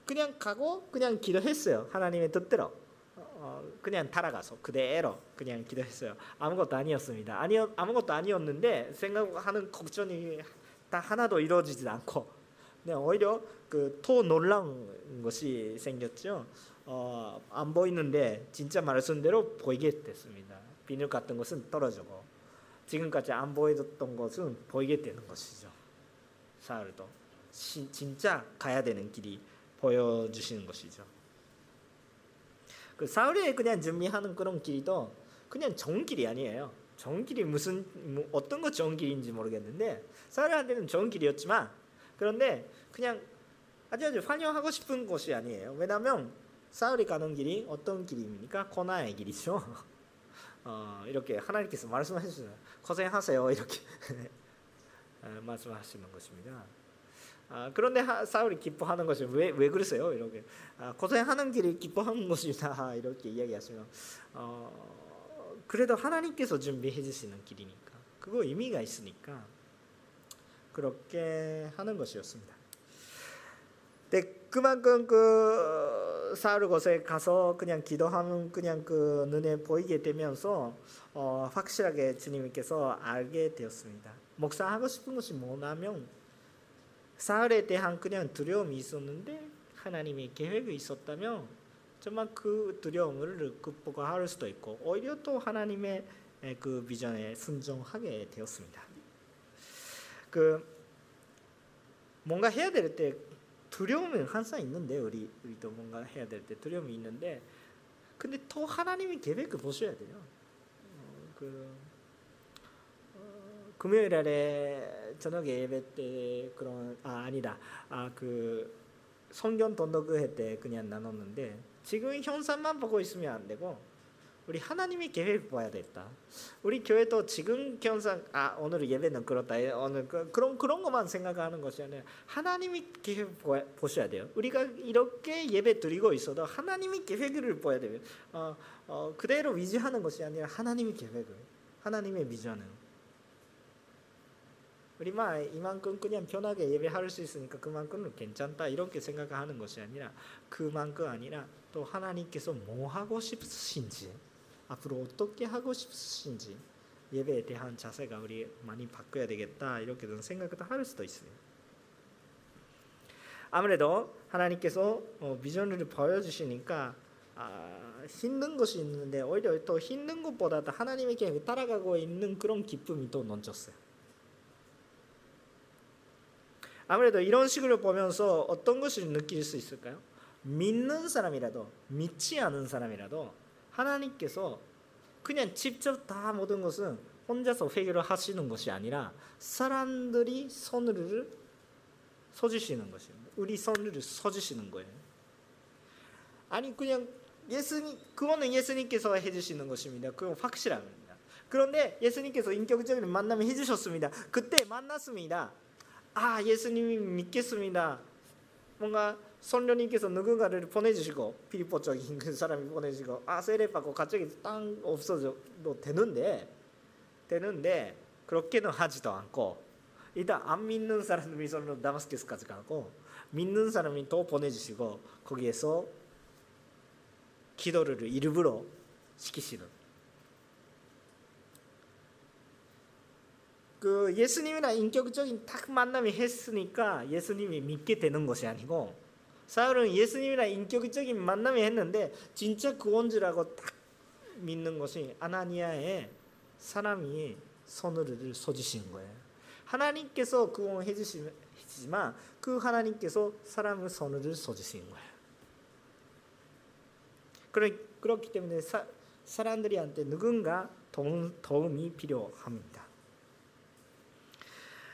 S1: 그냥 가고 그냥 기도했어요. 하나님의 뜻대로. 어, 그냥 따라가서 그대로 그냥 기도했어요. 아무것도 아니었습니다. 아니 아무것도 아니었는데 생각하는 걱정이 다 하나도 이루어지지 않고 네, 오히려 그더 놀라운 것이 생겼죠. 어, 안 보이는데 진짜 말씀대로 보이게 됐습니다. 비늘 같은 것은 떨어지고 지금까지 안 보이던 것은 보이게 되는 것이죠. 사흘도 진짜 가야 되는 길이 보여주시는 것이죠. 그 사울이 그냥 준비하는 그런 길도 그냥 좋은 길이 아니에요. 좋은 길이 무슨 뭐 어떤 거 좋은 길인지 모르겠는데 사울한테는 좋은 길이었지만 그런데 그냥 아주 아주 환영하고 싶은 곳이 아니에요. 왜냐하면 사울이 가는 길이 어떤 길입니까? 고난의 길이죠. 어, 이렇게 하나님께서 말씀하셨어요. 고생하세요 이렇게 어, 말씀하시는 것입니다. 아, 그런데 하, 사울이 기뻐하는 것이 왜, 왜 그러세요? 이렇게 아, 고생하는 길이 기뻐하는 것이다 이렇게 이야기하시면 어, 그래도 하나님께서 준비해 주시는 길이니까 그거 의미가 있으니까 그렇게 하는 것이었습니다. 네, 그만큼 그 사울 곳에 가서 그냥 기도하면 그냥 그 눈에 보이게 되면서 어, 확실하게 주님께서 알게 되었습니다. 목사하고 싶은 것이 뭐냐면 사흘에 대한 그냥 두려움이 있었는데 하나님의 계획이 있었다면 정말 그 두려움을 극복할 수도 있고 오히려 또 하나님의 그 비전에 순종하게 되었습니다. 그 뭔가 해야 될 때 두려움은 항상 있는데 우리 우리도 뭔가 해야 될 때 두려움이 있는데 근데 또 하나님의 계획을 보셔야 돼요. 어, 그 금요일 날에 저녁 예배 때 그런 아 아니다 아그 성경 돈독회 때 그냥 나눴는데 지금 현상만 보고 있으면 안 되고 우리 하나님의 계획을 봐야 됐다. 우리 교회도 지금 현상 아 오늘 예배는 그렇다 오늘 그, 그런 그런 것만 생각하는 것이 아니라 하나님의 계획 보셔야 돼요. 우리가 이렇게 예배 드리고 있어도 하나님의 계획을 봐야 돼요. 어, 어, 그대로 위지하는 것이 아니라 하나님의 계획을 하나님의 비전을 우리만 이만큼 그냥 편하게 예배할 수 있으니까 그만큼은 괜찮다 이렇게 생각하는 것이 아니라 그만큼 아니라 또 하나님께서 뭐 하고 싶으신지 앞으로 어떻게 하고 싶으신지 예배에 대한 자세가 우리 많이 바꿔야 되겠다 이렇게 생각도 할 수도 있어요. 아무래도 하나님께서 어, 비전을 보여주시니까 아, 힘든 것이 있는데 오히려 더 힘든 것보다 하나님에게 따라가고 있는 그런 기쁨이 더 넘쳤어요. 아무래도 이런 식으로 보면서 어떤 것을 느낄 수 있을까요? 믿는 사람이라도 믿지 않은 사람이라도 하나님께서 그냥 직접 다 모든 것은 혼자서 해결을 하시는 것이 아니라 사람들이 손을 서주시는 것입니다. 우리 손을 서주시는 거예요. 아니 그냥 예수님 그거는 예수님께서 해주시는 것입니다. 그건 확실합니다. 그런데 예수님께서 인격적인 만남을 해주셨습니다. 그때 만났습니다. 아 예수님이 믿겠습니다. 뭔가 성령님께서 누군가를 보내주시고 쪽인 그 사람이 보내주시고 아 세례 받고 갑자기 땅 없어져도 되는데 되는데 그렇게는 하지도 않고 일단 안 믿는 사람들이 손으로 다마스커스까지 가고 믿는 사람이 또 보내주시고 거기에서 기도를 일부러 시키시는 그 예수님이랑 인격적인 딱 만남이 했으니까 예수님이 믿게 되는 것이 아니고 사울은 예수님이랑 인격적인 만남이 했는데 진짜 구원주라고 딱 믿는 것이 아나니아의 사람이 손을 써주신 거예요. 하나님께서 구원해 주시지만 그 하나님께서 사람의 손을 써주신 거예요. 그렇기 때문에 사, 사람들이한테 누군가 도움, 도움이 필요합니다.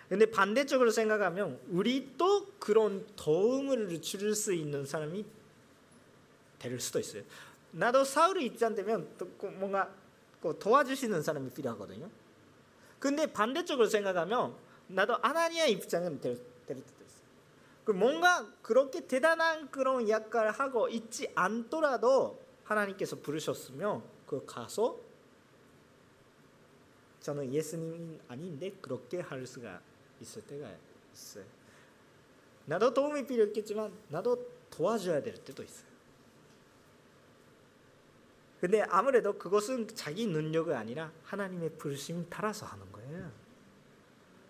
S1: 근데 반대쪽으로 생각하면 우리도 그런 도움을 줄 수 있는 사람이 될 수도 있어요. 나도 사울의 입장 되면 뭔가 도와주시는 사람이 필요하거든요. 근데 반대쪽으로 생각하면 나도 아나니아 입장은 될, 될 수도 있어요. 그 뭔가 그렇게 대단한 그런 역할을 하고 있지 않더라도 하나님께서 부르셨으면 그 가서 저는 예수님 아닌데 그렇게 할 수가 있을 때가 있어요. 나도 도움이 필요했겠지만 나도 도와줘야 될 때도 있어요. 근데 아무래도 그것은 자기 능력이 아니라 하나님의 부르심 따라서 하는 거예요.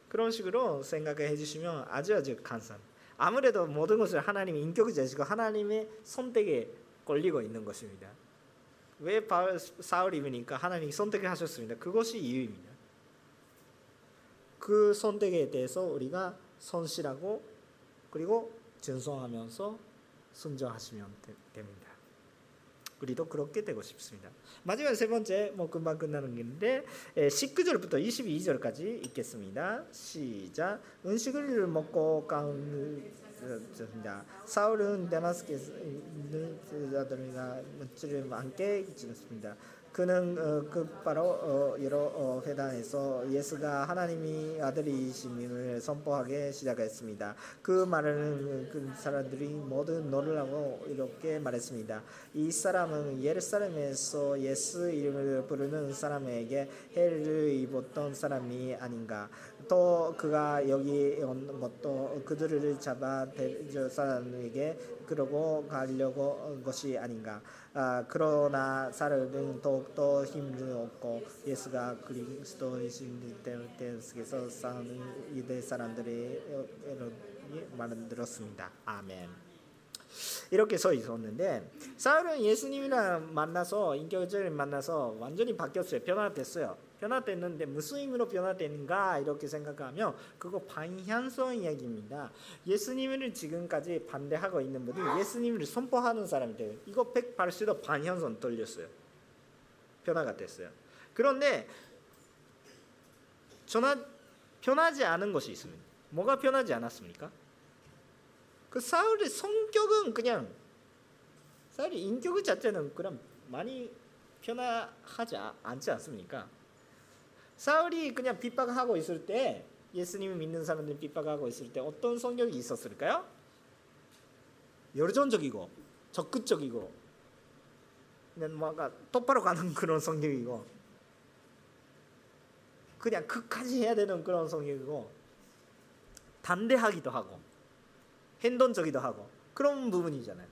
S1: 그런 식으로 생각해 주시면 아주 아주 감사합니다. 아무래도 모든 것을 하나님의 인격을 제시고 하나님의 선택에 걸리고 있는 것입니다. 왜 사울이니까 하나님이 선택을 하셨습니다. 그것이 이유입니다. 그 선택에 대해서 우리가 성실하고 그리고 준성하면서 순종하시면 됩니다. 우리도 그렇게 되고 싶습니다. 마지막 세 번째 뭐 금방 끝나는 건데 19절부터 22절까지 읽겠습니다. 시작. 음식을 먹고 가운데 사울은 데마스케스 자들과 문지를 함께 지냈습니다. 그는 어, 그 바로 어, 여러 어, 회당에서 예수가 하나님이 아들이심을 선포하게 시작했습니다. 그 말을 그 사람들이 모두 놀라고 이렇게 말했습니다. 이 사람은 예루살렘에서 예수 이름을 부르는 사람에게 해를 입었던 사람이 아닌가. 또 그가 여기 온 것도 그들을 잡아 저 사람에게 그러고 가려고 한 것이 아닌가. 아, 그러나 사람은 더욱더 힘을 얻고 예수가 그리스도이신 때에서 사는 이대 사람들의 말을 들었습니다. 아멘. 이렇게 써 있었는데 사울은 예수님이랑 만나서 인격적으로 만나서 완전히 바뀌었어요. 변화됐어요. 변화됐는데 무슨 의미로 변화되는가 이렇게 생각하면 그거 반향성 이야기입니다. 예수님을 지금까지 반대하고 있는 분이 예수님을 선포하는 사람이. 이거 180도 반향성 돌렸어요. 변화가 됐어요. 그런데 전화 변하지 않은 것이 있습니다. 뭐가 변하지 않았습니까? 그 사울의 성격은 그냥 사울의 인격 자체는 그냥 많이 변화하지 않지 않습니까? 사울이 그냥 핍박하고 있을 때 예수님을 믿는 사람들 핍박하고 있을 때 어떤 성격이 있었을까요? 열정적이고 적극적이고 그냥 뭔가 똑바로 가는 그런 성격이고 그냥 끝까지 해야 되는 그런 성격이고 단대하기도 하고 행동적이기도 하고 그런 부분이잖아요.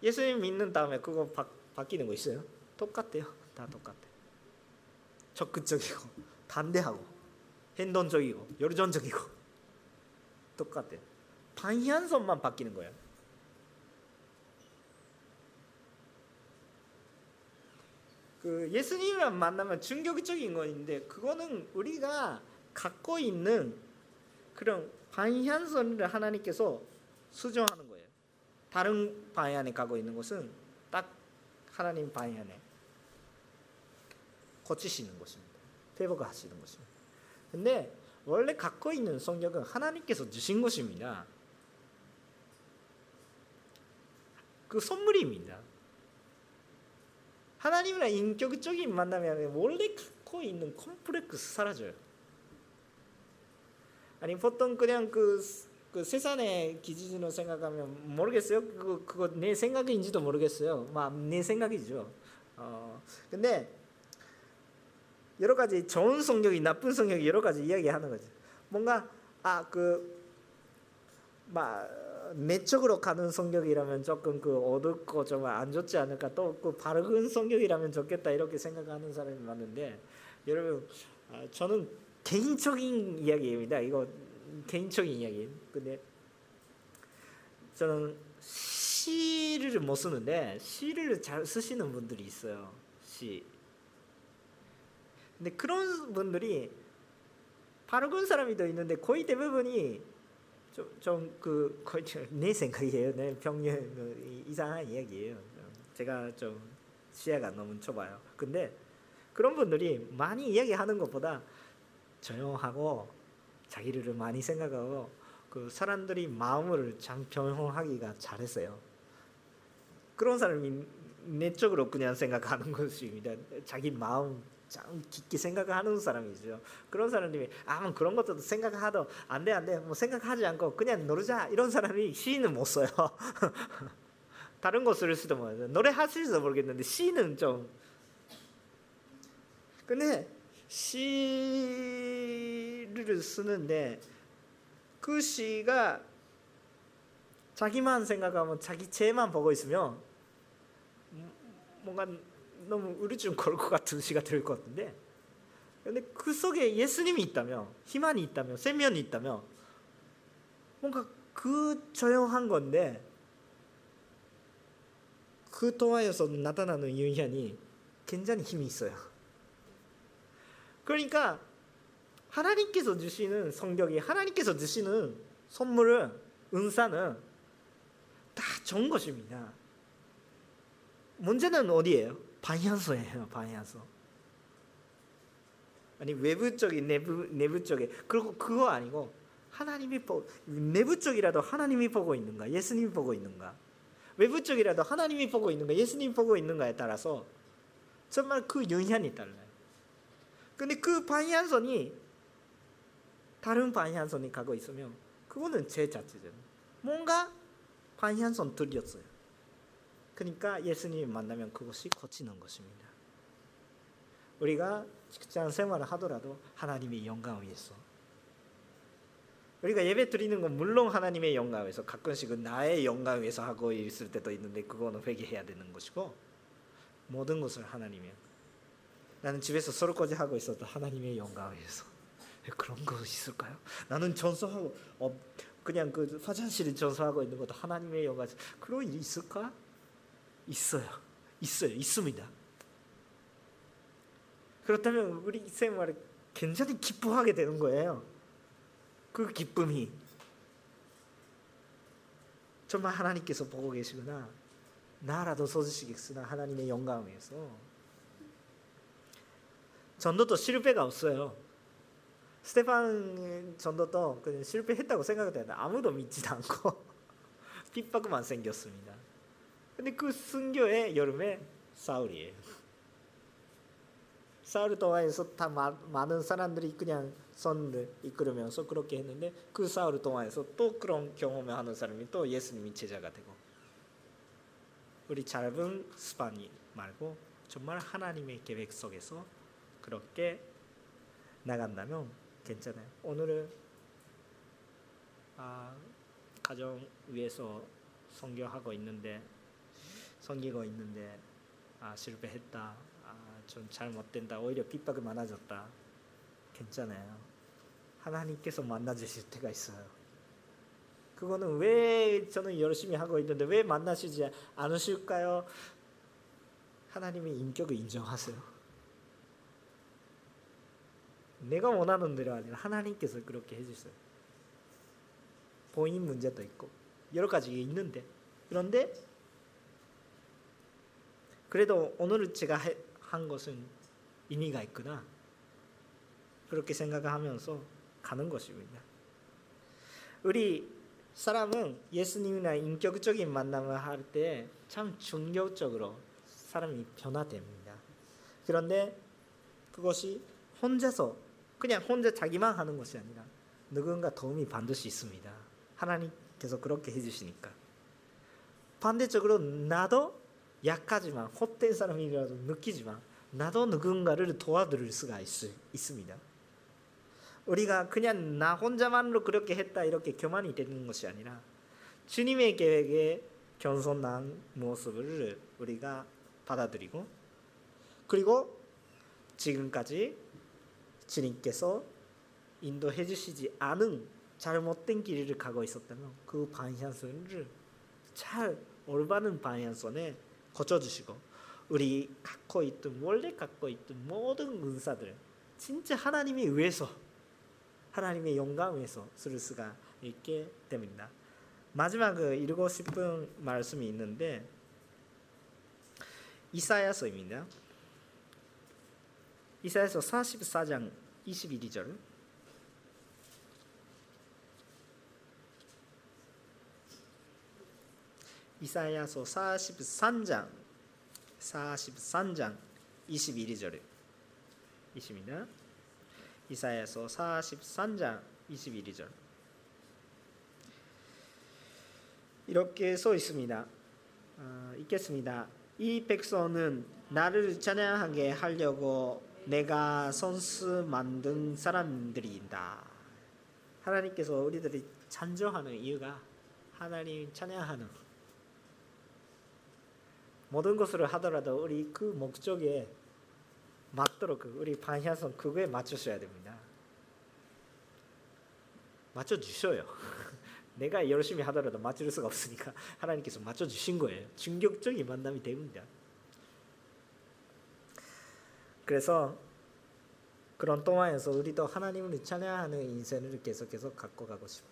S1: 예수님 믿는 다음에 그거 바, 바뀌는 거 있어요? 똑같대요. 다 똑같아. 적극적이고 반대하고 행동적이고 열정적이고 똑같아요. 방향성만 바뀌는 거예요. 그 예수님이랑 만나면 충격적인 거인데 그거는 우리가 갖고 있는 그런 방향성을 하나님께서 수정하는 거예요. 다른 방향에 가고 있는 것은 딱 하나님 방향에 고치시는 것입니다. 회복하시는 것입니다. 근데 원래 갖고 있는 성격은 하나님께서 주신 것입니다. 그 선물입니다. 하나님이랑 인격적인 만남이 원래 갖고 있는 컴플렉스 사라져요. 아니 보통 그냥 그, 그 세상의 기준으로 생각하면 모르겠어요. 그거, 그거 내 생각인지도 모르겠어요. 막내 생각이죠. 어 근데 여러 가지 좋은 성격이 나쁜 성격이 여러 가지 이야기하는 거죠. 뭔가 아그 막 내적으로 가는 성격이라면 조금 그 어둡고 좀 안 좋지 않을까 또 그 바른 성격이라면 좋겠다 이렇게 생각하는 사람이 많은데 여러분 아, 저는 개인적인 이야기입니다. 이거 개인적인 이야기. 근데 저는 시를 못 쓰는데 시를 잘 쓰시는 분들이 있어요. 시. 근데 그런 분들이 바른 사람이 더 있는데 거의 대부분이 좀그 거의 내 생각이에요. 내 평균 그 이상한 이야기예요. 제가 좀 시야가 너무 좁아요. 근데 그런 분들이 많이 이야기하는 것보다 조용하고 자기를 많이 생각하고 그 사람들이 마음을 장평하기가 잘했어요. 그런 사람이 내적으로 그냥 생각하는 것입니다. 자기 마음 참 깊게 생각하는 사람이죠. 그런 사람들이 아 그런 것도 생각하도 안돼 안돼 뭐 생각하지 않고 그냥 노르자 이런 사람이 시인은 못 써요. 다른 거 쓸 수도 모르요 노래 하실지도 모르겠는데 시는 좀 근데 시를 쓰는데 그 시가 자기만 생각하면 자기 죄만 보고 있으면 뭔가 너무 우리좀 걸을 것 같은 시가 될 것 같은데 근데 그 속에 예수님이 있다면 희망이 있다면 세면이 있다면 뭔가 그 조용한 건데 그 통화에서 나타나는 유현이 굉장히 힘이 있어요. 그러니까 하나님께서 주시는 성격이 하나님께서 주시는 선물은 은사는 다 좋은 것입니다. 문제는 어디예요? 방향소예요. 방향소. 아니 외부적인 내부 내부적인 그리고 그거 아니고 하나님이 보 내부 쪽이라도 하나님이 보고 있는가 예수님이 보고 있는가 외부 쪽이라도 하나님이 보고 있는가 예수님이 보고 있는가에 따라서 정말 그 영향이 달라요. 근데 그 방향선이 다른 방향선이 가고 있으면 그거는 제 자체잖아요. 뭔가 방향선 들렸어요. 그러니까 예수님 만나면 그것이 고치는 것입니다. 우리가 직장 생활을 하더라도 하나님의 영광을 위해서 우리가 예배 드리는 건 물론 하나님의 영광을 위해서 가끔씩은 나의 영광을 위해서 하고 있을 때도 있는데 그거는 회개해야 되는 것이고 모든 것을 하나님의 나는 집에서 설거지 하고 있어도 하나님의 영광을 위해서 그런 거 있을까요? 나는 전소하고 어, 그냥 그 화장실을 전소하고 있는 것도 하나님의 영광 그런 일이 있을까? 있어요. 있어요. 있습니다. 그렇다면 우리 생활을 굉장히 기뻐하게 되는 거예요. 그 기쁨이 정말 하나님께서 보고 계시구나. 나라도 써주시겠으나 하나님의 영광을 위해서. 전도도 실패가 없어요. 스테판 전도도 그냥 실패했다고 생각했는데 아무도 믿지 않고 핍박만 생겼습니다. 근데 그 순교의 여름에 사울이에요. 사울 동안에서 다 마, 많은 사람들이 그냥 선을 이끌으면서 그렇게 했는데 그 사울 동안에서 또 그런 경험을 하는 사람이 또 예수님이 제자가 되고 우리 짧은 스파니 말고 정말 하나님의 계획 속에서 그렇게 나간다면 괜찮아요. 오늘은 아, 가정 위해서 성교하고 있는데 섬기고 있는데 아, 실패했다. 아, 좀 잘못된다. 오히려 핍박이 많아졌다. 괜찮아요. 하나님께서 만나 주실 때가 있어요. 그거는 왜 저는 열심히 하고 있는데 왜 만나시지 않으실까요? 하나님의 인격을 인정하세요. 내가 원하는 대로 아니라 하나님께서 그렇게 해주세요. 본인 문제도 있고 여러 가지 있는데 그런데 그래도 오늘 제가 한 것은 의미가 있구나 그렇게 생각하면서 가는 것입니다. 우리 사람은 예수님이나 인격적인 만남을 할 때참 충격적으로 사람이 변화됩니다. 그런데 그것이 혼자서 그냥 혼자 자기만 하는 것이 아니라 누군가 도움이 반드시 있습니다. 하나님께서 그렇게 해주시니까. 반대적으로 나도 약하지만 헛된 사람이라도 느끼지만 나도 누군가를 도와드릴 수가 있, 있습니다. 우리가 그냥 나 혼자만으로 그렇게 했다 이렇게 교만이 되는 것이 아니라 주님의 계획에 겸손한 모습을 우리가 받아들이고 그리고 지금까지 주님께서 인도해 주시지 않은 잘못된 길을 가고 있었다면 그 방향성을 잘 올바른 방향성에 고쳐주시고 우리 갖고 있던 원래 갖고 있던 모든 은사들 진짜 하나님이 위해서 하나님의 영광 위해서 쓸 수가 있게 됩니다. 마지막 읽고 싶은 말씀이 있는데 이사야서입니다. 이사야서 44장 21절 이사야서 43장 43장 21절 이십니다. 이사야서 43장 21절 이렇게 써 있습니다. 어, 읽겠습니다. 이 백성은 나를 찬양하게 하려고 내가 선수 만든 사람들이다. 하나님께서 우리들이 찬조하는 이유가 하나님 찬양하는 모든 것을 하더라도 우리 그 목적에 맞도록 우리 방향성 그거에 맞추셔야 됩니다. 맞춰 주셔요. 내가 열심히 하더라도 맞출 수가 없으니까 하나님께서 맞춰 주신 거예요. 충격적인 만남이 됩니다. 그래서 그런 동안에서 우리도 하나님을 찬양하는 인생을 계속해서 갖고 가고 싶,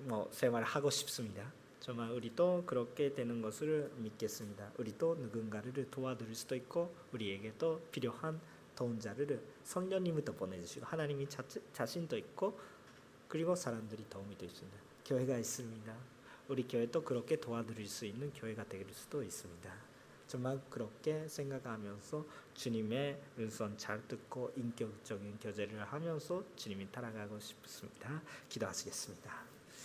S1: 뭐 생활하고 싶습니다. 정말 우리도 그렇게 되는 것을 믿겠습니다. 우리도 누군가를 도와드릴 수도 있고 우리에게도 필요한 도운 자를 성령님부터 보내주시고 하나님이 자, 자신도 있고 그리고 사람들이 도움이 될 수 있는 교회가 있습니다. 우리 교회도 그렇게 도와드릴 수 있는 교회가 될 수도 있습니다. 정말 그렇게 생각하면서 주님의 은선 잘 듣고 인격적인 교제를 하면서 주님이 따라가고 싶습니다. 기도하시겠습니다.